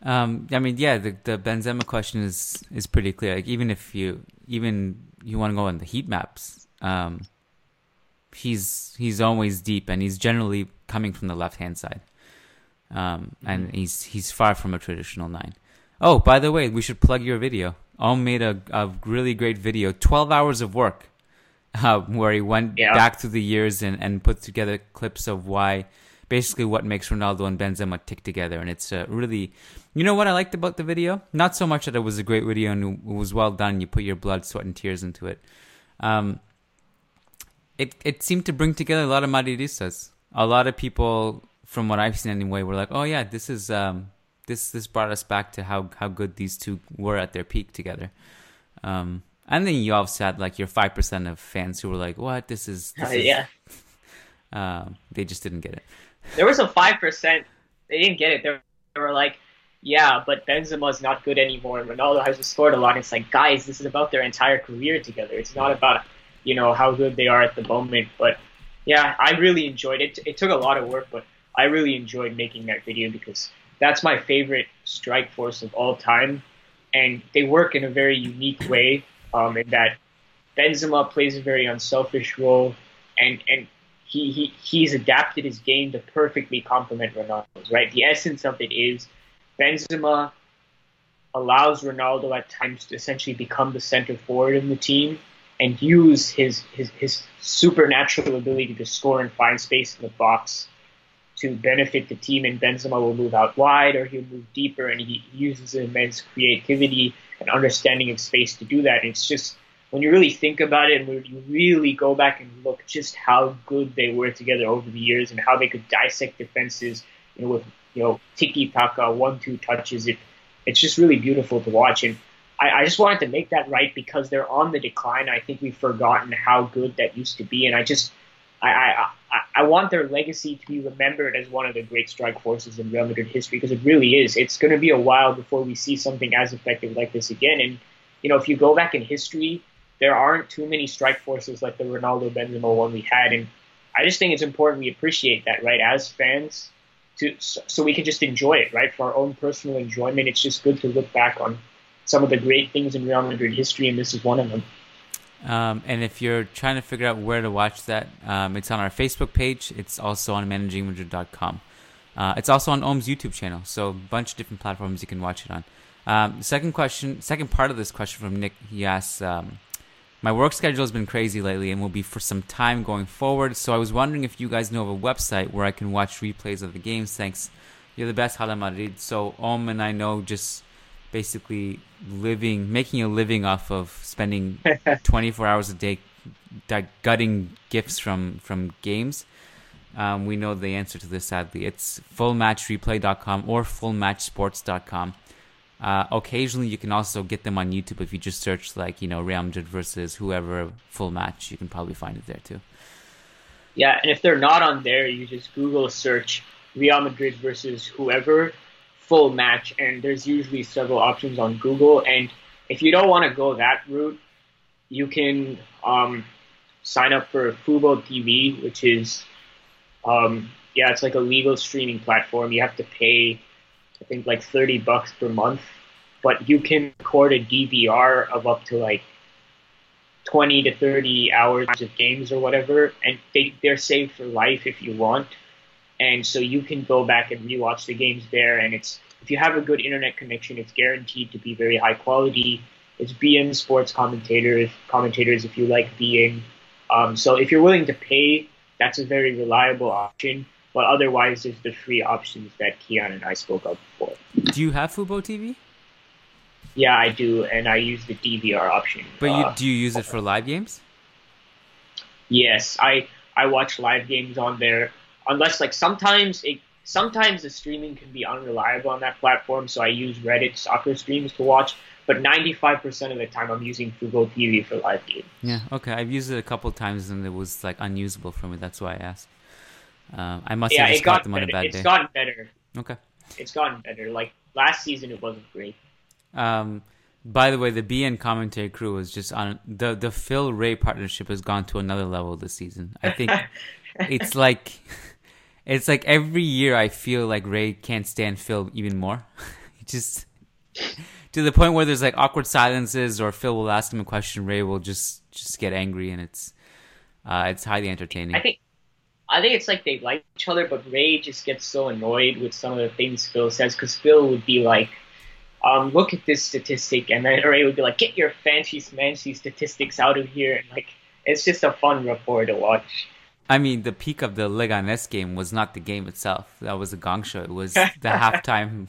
Um, I mean, yeah, the the Benzema question is is pretty clear. Like, even if you even you want to go on the heat maps, um, he's he's always deep, and he's generally coming from the left hand side, um, and mm-hmm. he's he's far from a traditional nine. Oh, by the way, we should plug your video. Om made a, a really great video. 12 hours of work. uh, where he went Yeah. back through the years and, and put together clips of why, basically, what makes Ronaldo and Benzema tick together. And it's uh, really, you know what I liked about the video? Not so much that it was a great video and it was well done. You put your blood, sweat, and tears into it. Um, it it seemed to bring together a lot of Madridistas. A lot of people, from what I've seen anyway, were like, "Oh yeah, this is um, this this brought us back to how how good these two were at their peak together." Um, and then you also had like your five percent of fans who were like, "What? This is, this Uh, is yeah, um, they just didn't get it." there was a five percent. They didn't get it. They they were like, "Yeah, but Benzema's not good anymore, and Ronaldo hasn't scored a lot." It's like, guys, this is about their entire career together. It's not about you know how good they are at the moment. But yeah, I really enjoyed it. It took a lot of work, but I really enjoyed making that video because that's my favorite strike force of all time, and they work in a very unique way. Um, in that Benzema plays a very unselfish role, and and he, he he's adapted his game to perfectly complement Ronaldo's. Right, the essence of it is Benzema allows Ronaldo at times to essentially become the center forward of the team and use his his, his supernatural ability to score and find space in the box to benefit the team. And Benzema will move out wide or he'll move deeper, and he uses immense creativity and understanding of space to do that. And it's just when you really think about it and when you really go back and look just how good they were together over the years and how they could dissect defenses, you know, with you know tiki taka, one two touches, it it's just really beautiful to watch. And I, I just wanted to make that right because they're on the decline. I think we've forgotten how good that used to be, and I just I, I, I, want their legacy to be remembered as one of the great strike forces in Real Madrid history because it really is. It's going to be a while before we see something as effective like this again. And you know, if you go back in history, there aren't too many strike forces like the Ronaldo Benzema one we had, and I just think it's important we appreciate that, right? As fans, to so we can just enjoy it, right? For our own personal enjoyment, it's just good to look back on some of the great things in Real Madrid history, and this is one of them. Um, and if you're trying to figure out where to watch that, um, it's on our Facebook page. It's also on managingmadrid.com. Uh, it's also on Om's YouTube channel, so a bunch of different platforms you can watch it on. Um, second question, second part of this question from Nick, he asks, um, my work schedule has been crazy lately and will be for some time going forward. So I was wondering if you guys know of a website where I can watch replays of the games. Thanks. You're the best, Hala Madrid. So Om and I know just basically living, making a living off of spending 24 hours a day gutting gifts from from games. Um, we know the answer to this. Sadly, it's fullmatchreplay.com or fullmatchsports.com. Uh, occasionally, you can also get them on YouTube if you just search like you know Real Madrid versus whoever full match. You can probably find it there too. Yeah, and if they're not on there, you just Google search Real Madrid versus whoever full match, and there's usually several options on Google. And if you don't want to go that route, you can um, sign up for Fubo TV, which is um, yeah, it's like a legal streaming platform. You have to pay, I think, like thirty bucks per month, but you can record a DVR of up to like 20 to 30 hours of games or whatever, and they, they're saved for life if you want. And so you can go back and rewatch the games there. And it's if you have a good internet connection, it's guaranteed to be very high quality. It's beIN Sports commentators, commentators if you like being. Um, so if you're willing to pay, that's a very reliable option. But otherwise, there's the free options that Kiyan and I spoke of before. Do you have Fubo TV? Yeah, I do, and I use the DVR option. But you Uh, do you use it for live games? Yes, I I watch live games on there. Unless like sometimes it sometimes the streaming can be unreliable on that platform, so I use Reddit soccer streams to watch. But 95% of the time, I'm using Fubo TV for live games. Yeah. Okay. I've used it a couple times and it was like unusable for me. That's why I asked. Um, I must yeah, have just got them on a better. bad It's day. gotten better. okay. It's gotten better. Like last season, it wasn't great. Um, by the way, the beIN commentary crew was just on the the Phil Ray partnership has gone to another level this season. I think it's like it's like every year I feel like Ray can't stand Phil even more. Just to the point where there's like awkward silences, or Phil will ask him a question, Ray will just just get angry, and it's uh, it's highly entertaining. I think I think it's like they like each other, but Ray just gets so annoyed with some of the things Phil says because Phil would be like, um, "Look at this statistic," and then Ray would be like, "Get your fancy smancy statistics out of here!" And like it's just a fun rapport to watch. I mean, the peak of the Leganes game was not the game itself. That was a gong show. It was the halftime.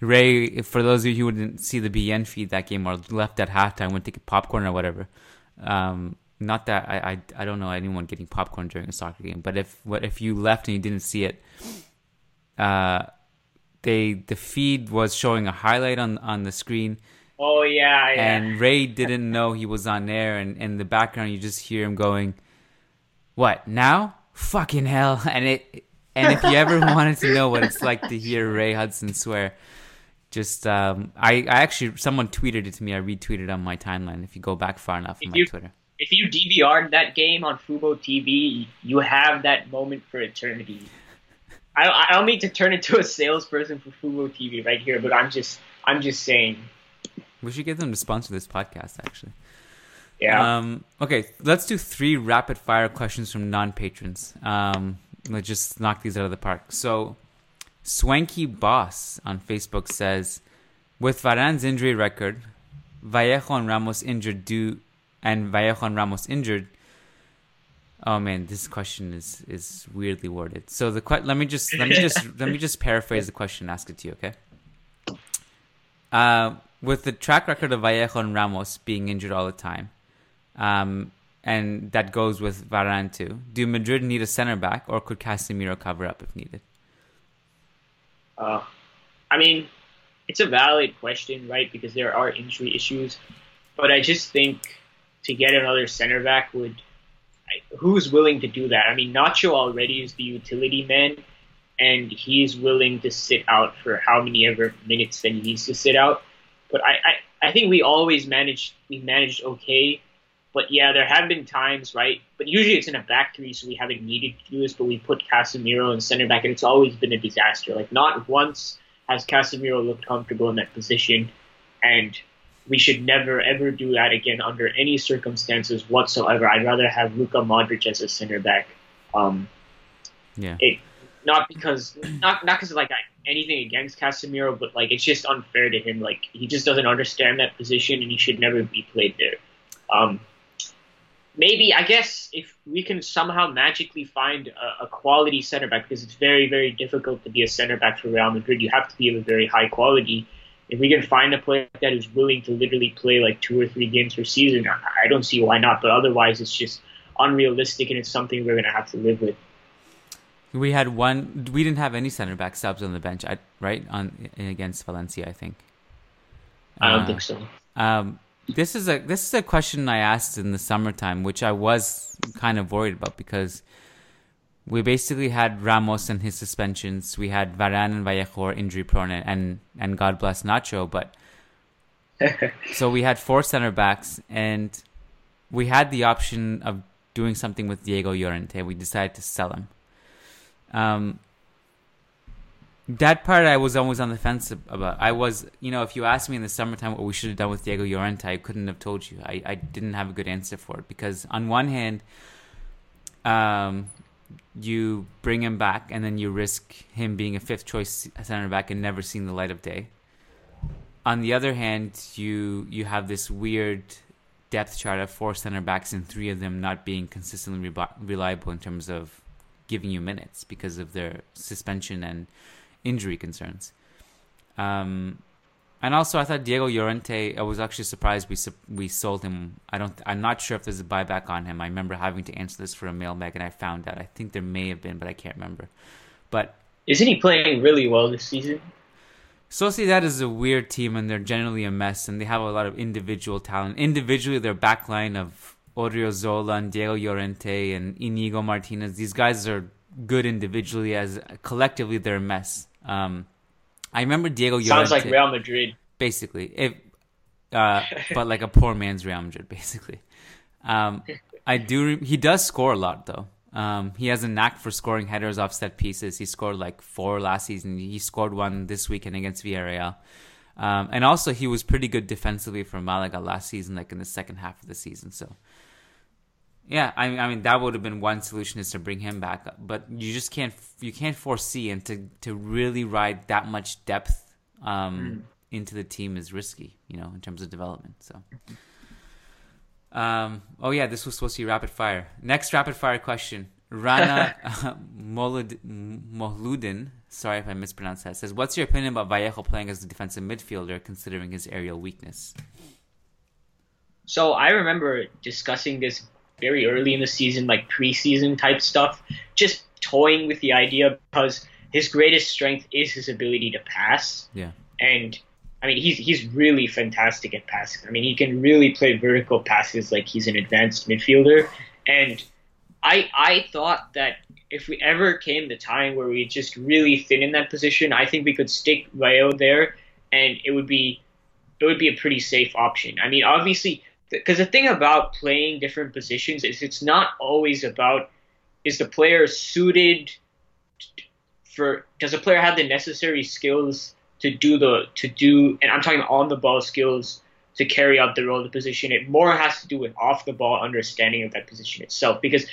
Ray, for those of you who didn't see the beIN feed that game or left at halftime, went to get popcorn or whatever. Um, not that I, I I don't know anyone getting popcorn during a soccer game, but if what if you left and you didn't see it, uh, they the feed was showing a highlight on on the screen. Oh yeah, yeah. And Ray didn't know he was on air, and in the background you just hear him going, "What now? Fucking hell!" And it and if you ever wanted to know what it's like to hear Ray Hudson swear, just um, I, I actually someone tweeted it to me. I retweeted on my timeline. If you go back far enough on my you, Twitter. If you DVR'd that game on Fubo TV, you have that moment for eternity. I, I don't mean to turn into a salesperson for Fubo TV right here, but I'm just I'm just saying. We should get them to sponsor this podcast, actually. Yeah. Um, okay, let's do three rapid fire questions from non patrons. Um, let's just knock these out of the park. So, Swanky Boss on Facebook says, with Varane's injury record, Vallejo and Ramos injured due, and Vallejo and Ramos injured. Oh man, this question is is weirdly worded. So the que- let me just let me just let me just paraphrase the question and ask it to you, okay? Uh, with the track record of Vallejo and Ramos being injured all the time, um, and that goes with Varane too. Do Madrid need a center back, or could Casemiro cover up if needed? Uh, I mean, it's a valid question, right? Because there are injury issues, but I just think to get another center back would. Who's willing to do that? I mean, Nacho already is the utility man, and he's willing to sit out for how many ever minutes that he needs to sit out. But I, I, I think we always managed we managed okay. But yeah, there have been times, right? But usually it's in a back three, so we haven't needed to do this. But we put Casemiro in center back, and it's always been a disaster. Like not once has Casemiro looked comfortable in that position, and we should never ever do that again under any circumstances whatsoever. I'd rather have Luka Modric as a center back. Um, yeah. It, not because not not because of like anything against Casemiro, but like it's just unfair to him. Like he just doesn't understand that position, and he should never be played there. Um, maybe I guess if we can somehow magically find a, a, quality center back, because it's very very difficult to be a center back for Real Madrid. You have to be of a very high quality. If we can find a player that is willing to literally play like two or three games per season, I, I don't see why not. But otherwise, it's just unrealistic, and it's something we're going to have to live with. We had one. We didn't have any center back subs on the bench, right? On against Valencia, I think. I don't uh, think so. Um, this is a this is a question I asked in the summertime, which I was kind of worried about because we basically had Ramos and his suspensions. We had Varane and Vallejo injury prone, and and God bless Nacho. But so we had four center backs, and we had the option of doing something with Diego Llorente. We decided to sell him. Um, that part I was always on the fence about. I was, you know, if you asked me in the summertime what we should have done with Diego Llorente, I couldn't have told you. I, I didn't have a good answer for it because on one hand, um, you bring him back and then you risk him being a fifth choice center back and never seeing the light of day. On the other hand, you you have this weird depth chart of four center backs and three of them not being consistently re- reliable in terms of giving you minutes because of their suspension and injury concerns. Um, and also, I thought Diego Llorente. I was actually surprised we we sold him. I don't. I'm not sure if there's a buyback on him. I remember having to answer this for a mailbag, and I found out. I think there may have been, but I can't remember. But isn't he playing really well this season? Sociedad is a weird team, and they're generally a mess, and they have a lot of individual talent. Individually, their backline of Odriozola and Diego Llorente and Inigo Martinez. These guys are good individually, as collectively they're a mess. Um, I remember Diego Llorente. Sounds like Real Madrid. Basically, if uh, but like a poor man's Real Madrid, basically. Um, I do. Re- he does score a lot though. Um, he has a knack for scoring headers off set pieces. He scored like four last season. He scored one this weekend against Villarreal. Um, and also, he was pretty good defensively for Malaga last season, like in the second half of the season. So, yeah, I mean, I mean that would have been one solution is to bring him back, up, but you just can't you can't foresee and to to really ride that much depth um, mm. into the team is risky, you know, in terms of development. So, Um, oh yeah, this was supposed to be rapid fire. Next rapid fire question. Rana Molud- Mohludin, sorry if I mispronounced that, says, "What's your opinion about Vallejo playing as a defensive midfielder, considering his aerial weakness?" So I remember discussing this very early in the season, like preseason type stuff, just toying with the idea because his greatest strength is his ability to pass. Yeah. And I mean, he's he's really fantastic at passing. I mean, he can really play vertical passes like he's an advanced midfielder. And I I thought that if we ever came the time where we just really thin in that position, I think we could stick Rayo there, and it would be it would be a pretty safe option. I mean, obviously, because the thing about playing different positions is it's not always about is the player suited for does the player have the necessary skills to do the to do and I'm talking on the ball skills to carry out the role of the position. It more has to do with off the ball understanding of that position itself. Because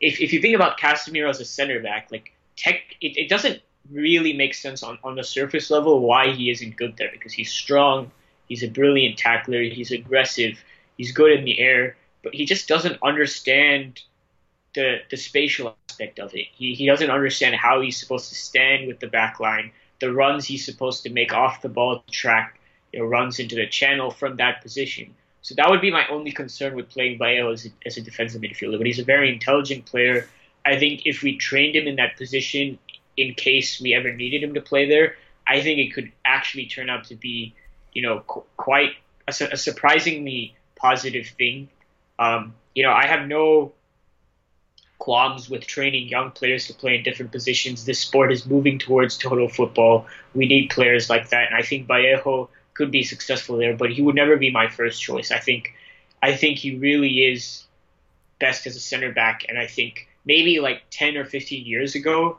if, if you think about Casemiro as a center back, like tech, it, it doesn't really make sense on, on the surface level why he isn't good there because he's strong, he's a brilliant tackler, he's aggressive, he's good in the air, but he just doesn't understand the the spatial aspect of it. He he doesn't understand how he's supposed to stand with the back line, the runs he's supposed to make off the ball track, you know, runs into the channel from that position. So that would be my only concern with playing Bayo as a, as a defensive midfielder. But he's a very intelligent player. I think if we trained him in that position, in case we ever needed him to play there, I think it could actually turn out to be, you know, qu- quite a, a, surprisingly positive thing. Um, you know, I have no qualms with training young players to play in different positions. This sport is moving towards total football. We need players like that, and I think Vallejo could be successful there, but he would never be my first choice. I think, I think he really is best as a center back, and I think maybe like 10 or 15 years ago,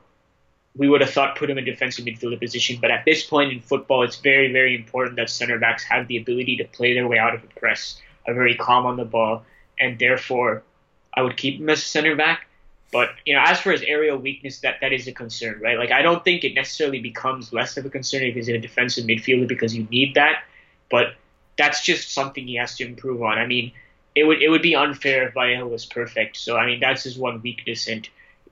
we would have thought put him in defensive midfielder position. But at this point in football, it's very, very important that center backs have the ability to play their way out of a press, are very calm on the ball, and therefore, I would keep him as a center back. But you know, as for his aerial weakness, that that is a concern, right? Like I don't think it necessarily becomes less of a concern if he's in a defensive midfielder because you need that. But that's just something he has to improve on. I mean, it would it would be unfair if Vallejo was perfect. So I mean, that's his one weakness, and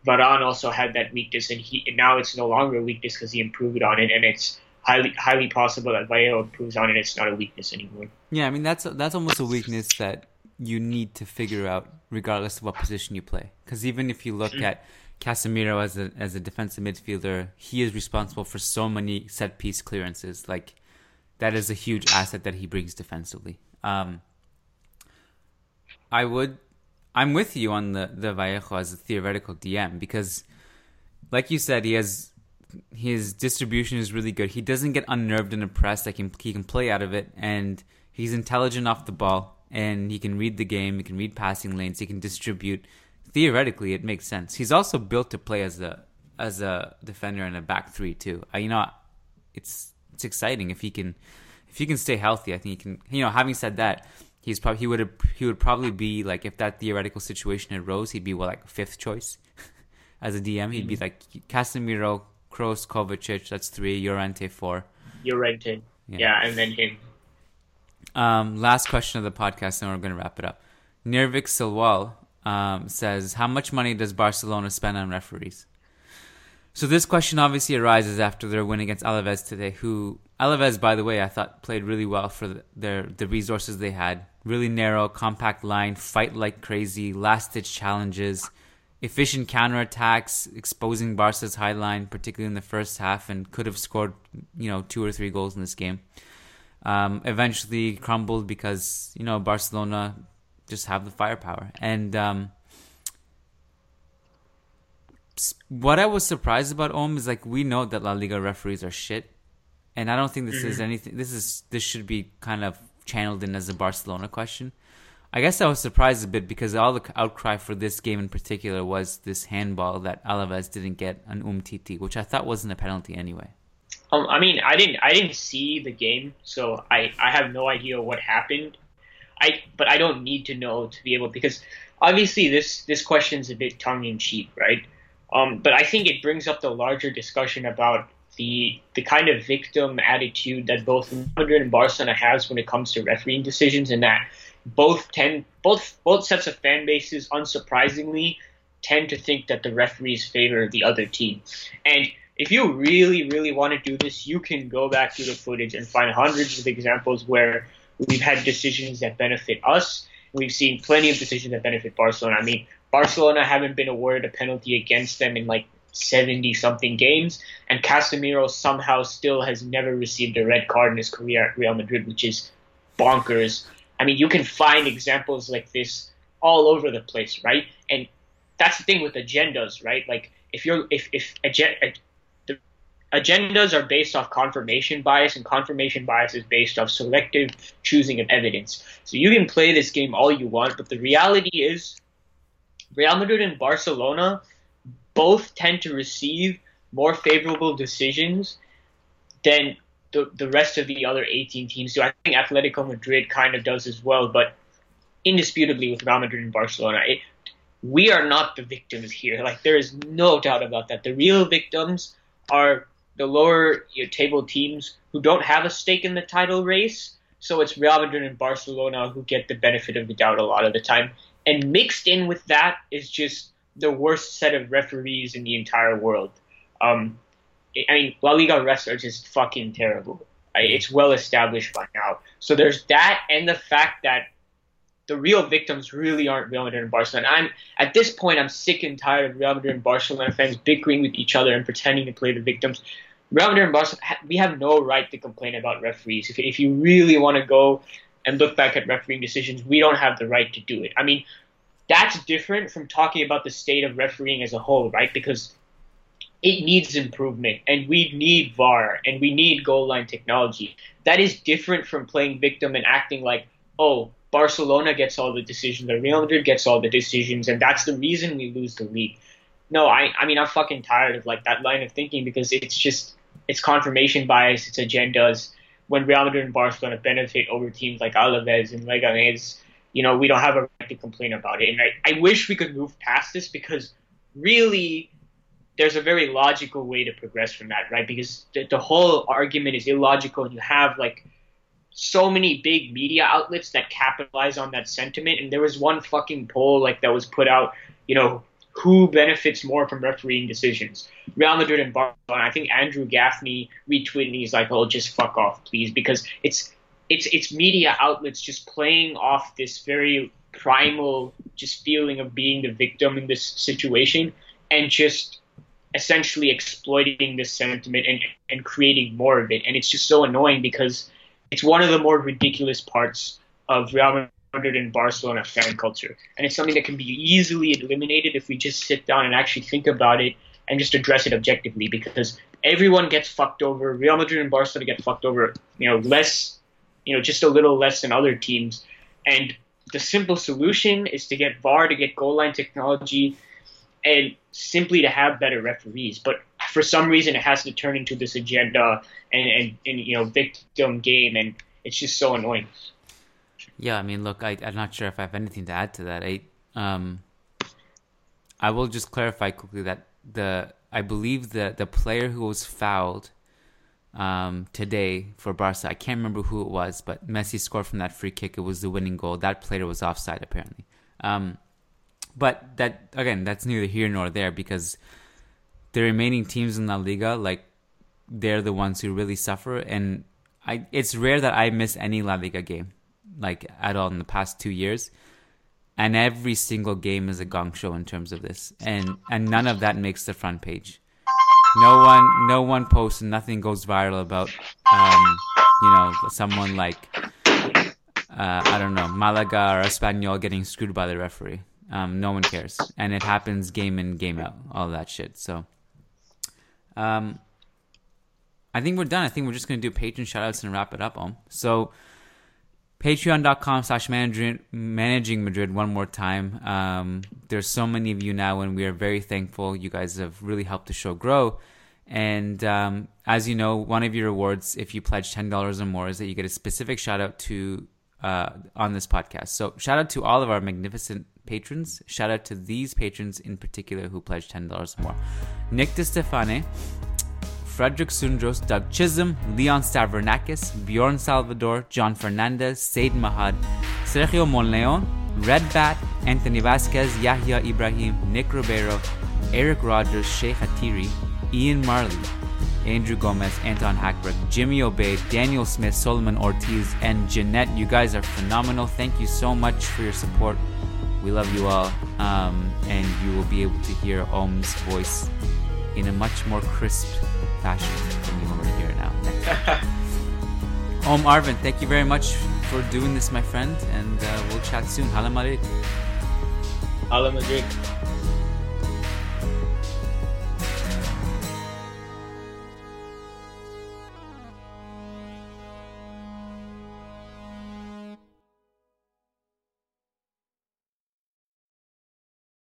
Varane also had that weakness, and he and now it's no longer a weakness because he improved on it, and it's highly highly possible that Vallejo improves on it. It's not a weakness anymore. Yeah, I mean that's that's almost a weakness that you need to figure out regardless of what position you play. Because even if you look mm. at Casemiro as a as a defensive midfielder, he is responsible for so many set piece clearances. Like that is a huge asset that he brings defensively. Um, I would, I'm with you on the the Vallejo as a theoretical DM because, like you said, he has his distribution is really good. He doesn't get unnerved in a press. Like he, he can play out of it, and he's intelligent off the ball and he can read the game. He can read passing lanes. He can distribute. Theoretically, it makes sense. He's also built to play as a as a defender in a back three too. I, you know, it's it's exciting if he can if he can stay healthy. I think he can. You know, having said that, he's probably he would he would probably be like if that theoretical situation arose, he'd be what like fifth choice as a DM. He'd mm-hmm. be like Casemiro, Kroos, Kovacic. That's three. Llorente four. Llorente. Yeah. yeah, and then him. Um, last question of the podcast, and we're going to wrap it up. Nirvik Silwal um, says, "How much money does Barcelona spend on referees?" So this question obviously arises after their win against Alaves today. Who Alaves, by the way, I thought played really well for the, their the resources they had. Really narrow, compact line, fight like crazy, last ditch challenges, efficient counterattacks, exposing Barca's high line, particularly in the first half, and could have scored you know two or three goals in this game um, eventually crumbled because you know Barcelona just have the firepower. And um, what I was surprised about Om is like we know that La Liga referees are shit, and I don't think this is mm-hmm. anything. This is this should be kind of channeled in as a Barcelona question. I guess I was surprised a bit because all the outcry for this game in particular was this handball that Alaves didn't get on Umtiti, which I thought wasn't a penalty anyway. Um, I mean, I didn't I didn't see the game, so I, I have no idea what happened. I but I don't need to know to be able because obviously this this question is a bit tongue in cheek, right? Um, but I think it brings up the larger discussion about the the kind of victim attitude that both Madrid and Barcelona has when it comes to refereeing decisions, and that both tend both both sets of fan bases, unsurprisingly, tend to think that the referees favor the other team. And if you really, really want to do this, you can go back to the footage and find hundreds of examples where we've had decisions that benefit us. We've seen plenty of decisions that benefit Barcelona. I mean, Barcelona haven't been awarded a penalty against them in like 70 something games, and Casemiro somehow still has never received a red card in his career at Real Madrid, which is bonkers. I mean, you can find examples like this all over the place, right? And that's the thing with agendas, right? Like if you're if if agendas are based off confirmation bias, and confirmation bias is based off selective choosing of evidence. So you can play this game all you want, but the reality is, Real Madrid and Barcelona both tend to receive more favorable decisions than the, the rest of the other 18 teams do. I think Atletico Madrid kind of does as well, but indisputably with Real Madrid and Barcelona, it, we are not the victims here. Like there is no doubt about that. The real victims are the lower you know, table teams who don't have a stake in the title race. So it's Real Madrid and Barcelona who get the benefit of the doubt a lot of the time. And mixed in with that is just the worst set of referees in the entire world. Um, I mean, La Liga refs are just fucking terrible. It's well established by now. So there's that, and the fact that the real victims really aren't Real Madrid and Barcelona. I'm at this point, I'm sick and tired of Real Madrid and Barcelona fans bickering with each other and pretending to play the victims. Real Madrid and Barcelona, we have no right to complain about referees. If, if you really want to go and look back at refereeing decisions, we don't have the right to do it. I mean, that's different from talking about the state of refereeing as a whole, right? Because it needs improvement and we need VAR and we need goal line technology. That is different from playing victim and acting like, oh, Barcelona gets all the decisions, or Real Madrid gets all the decisions, and that's the reason we lose the league. No, I, I mean, I'm fucking tired of like that line of thinking because it's just, it's confirmation bias, it's agendas. When Real Madrid and Barcelona benefit over teams like Alaves and Leganés, you know, we don't have a right to complain about it. And I, I wish we could move past this because really there's a very logical way to progress from that, right? Because the, the whole argument is illogical and you have like so many big media outlets that capitalize on that sentiment. And there was one fucking poll like that was put out, you know, who benefits more from refereeing decisions? Real Madrid and Barcelona. I think Andrew Gaffney retweeted and he's like, "Oh, just fuck off, please," because it's it's it's media outlets just playing off this very primal just feeling of being the victim in this situation and just essentially exploiting this sentiment and, and creating more of it. And it's just so annoying because it's one of the more ridiculous parts of Real Madrid and Barcelona fan culture. And it's something that can be easily eliminated if we just sit down and actually think about it and just address it objectively because everyone gets fucked over. Real Madrid and Barcelona get fucked over, you know, less you know, just a little less than other teams. And the simple solution is to get VAR, to get goal line technology, and simply to have better referees. But for some reason, it has to turn into this agenda and, and, and you know, victim game, and it's just so annoying. Yeah, I mean, look, I, I'm not sure if I have anything to add to that. I, um, I will just clarify quickly that the I believe the the player who was fouled um, today for Barca. I can't remember who it was, but Messi scored from that free kick. It was the winning goal. That player was offside apparently. Um, but that again, that's neither here nor there because the remaining teams in La Liga, like they're the ones who really suffer. And I, it's rare that I miss any La Liga game, like at all in the past two years. And every single game is a gong show in terms of this, and and none of that makes the front page no one no one posts nothing goes viral about um, you know someone like uh, I don't know Malaga or Espanyol getting screwed by the referee. Um, no one cares, and it happens game in game out, all that shit. So, um, I think we're done. I think we're just gonna do patron shoutouts and wrap it up. Om. So, patreon.com slash managing Madrid one more time. Um, there's so many of you now, and we are very thankful. You guys have really helped the show grow. And um, as you know, one of your rewards, if you pledge $10 or more, is that you get a specific shout out to uh, on this podcast. So, shout out to all of our magnificent patrons. Shout out to these patrons in particular who pledged $10 or more Nick DeStefane, Frederick Sundros, Doug Chisholm, Leon Stavronakis, Bjorn Salvador, John Fernandez, Said Mahad, Sergio Monleon, Red Bat, Anthony Vasquez, Yahya Ibrahim, Nick Ribeiro, Eric Rogers, Sheikh Hatiri, Ian Marley, Andrew Gomez, Anton Hackberg, Jimmy Obey, Daniel Smith, Solomon Ortiz, and Jeanette. You guys are phenomenal. Thank you so much for your support. We love you all. Um, and you will be able to hear Om's voice in a much more crisp fashion than you already hear now. Om Arvind, thank you very much for doing this, my friend, and uh, we'll chat soon. Hala Madrid. Hala Madrid.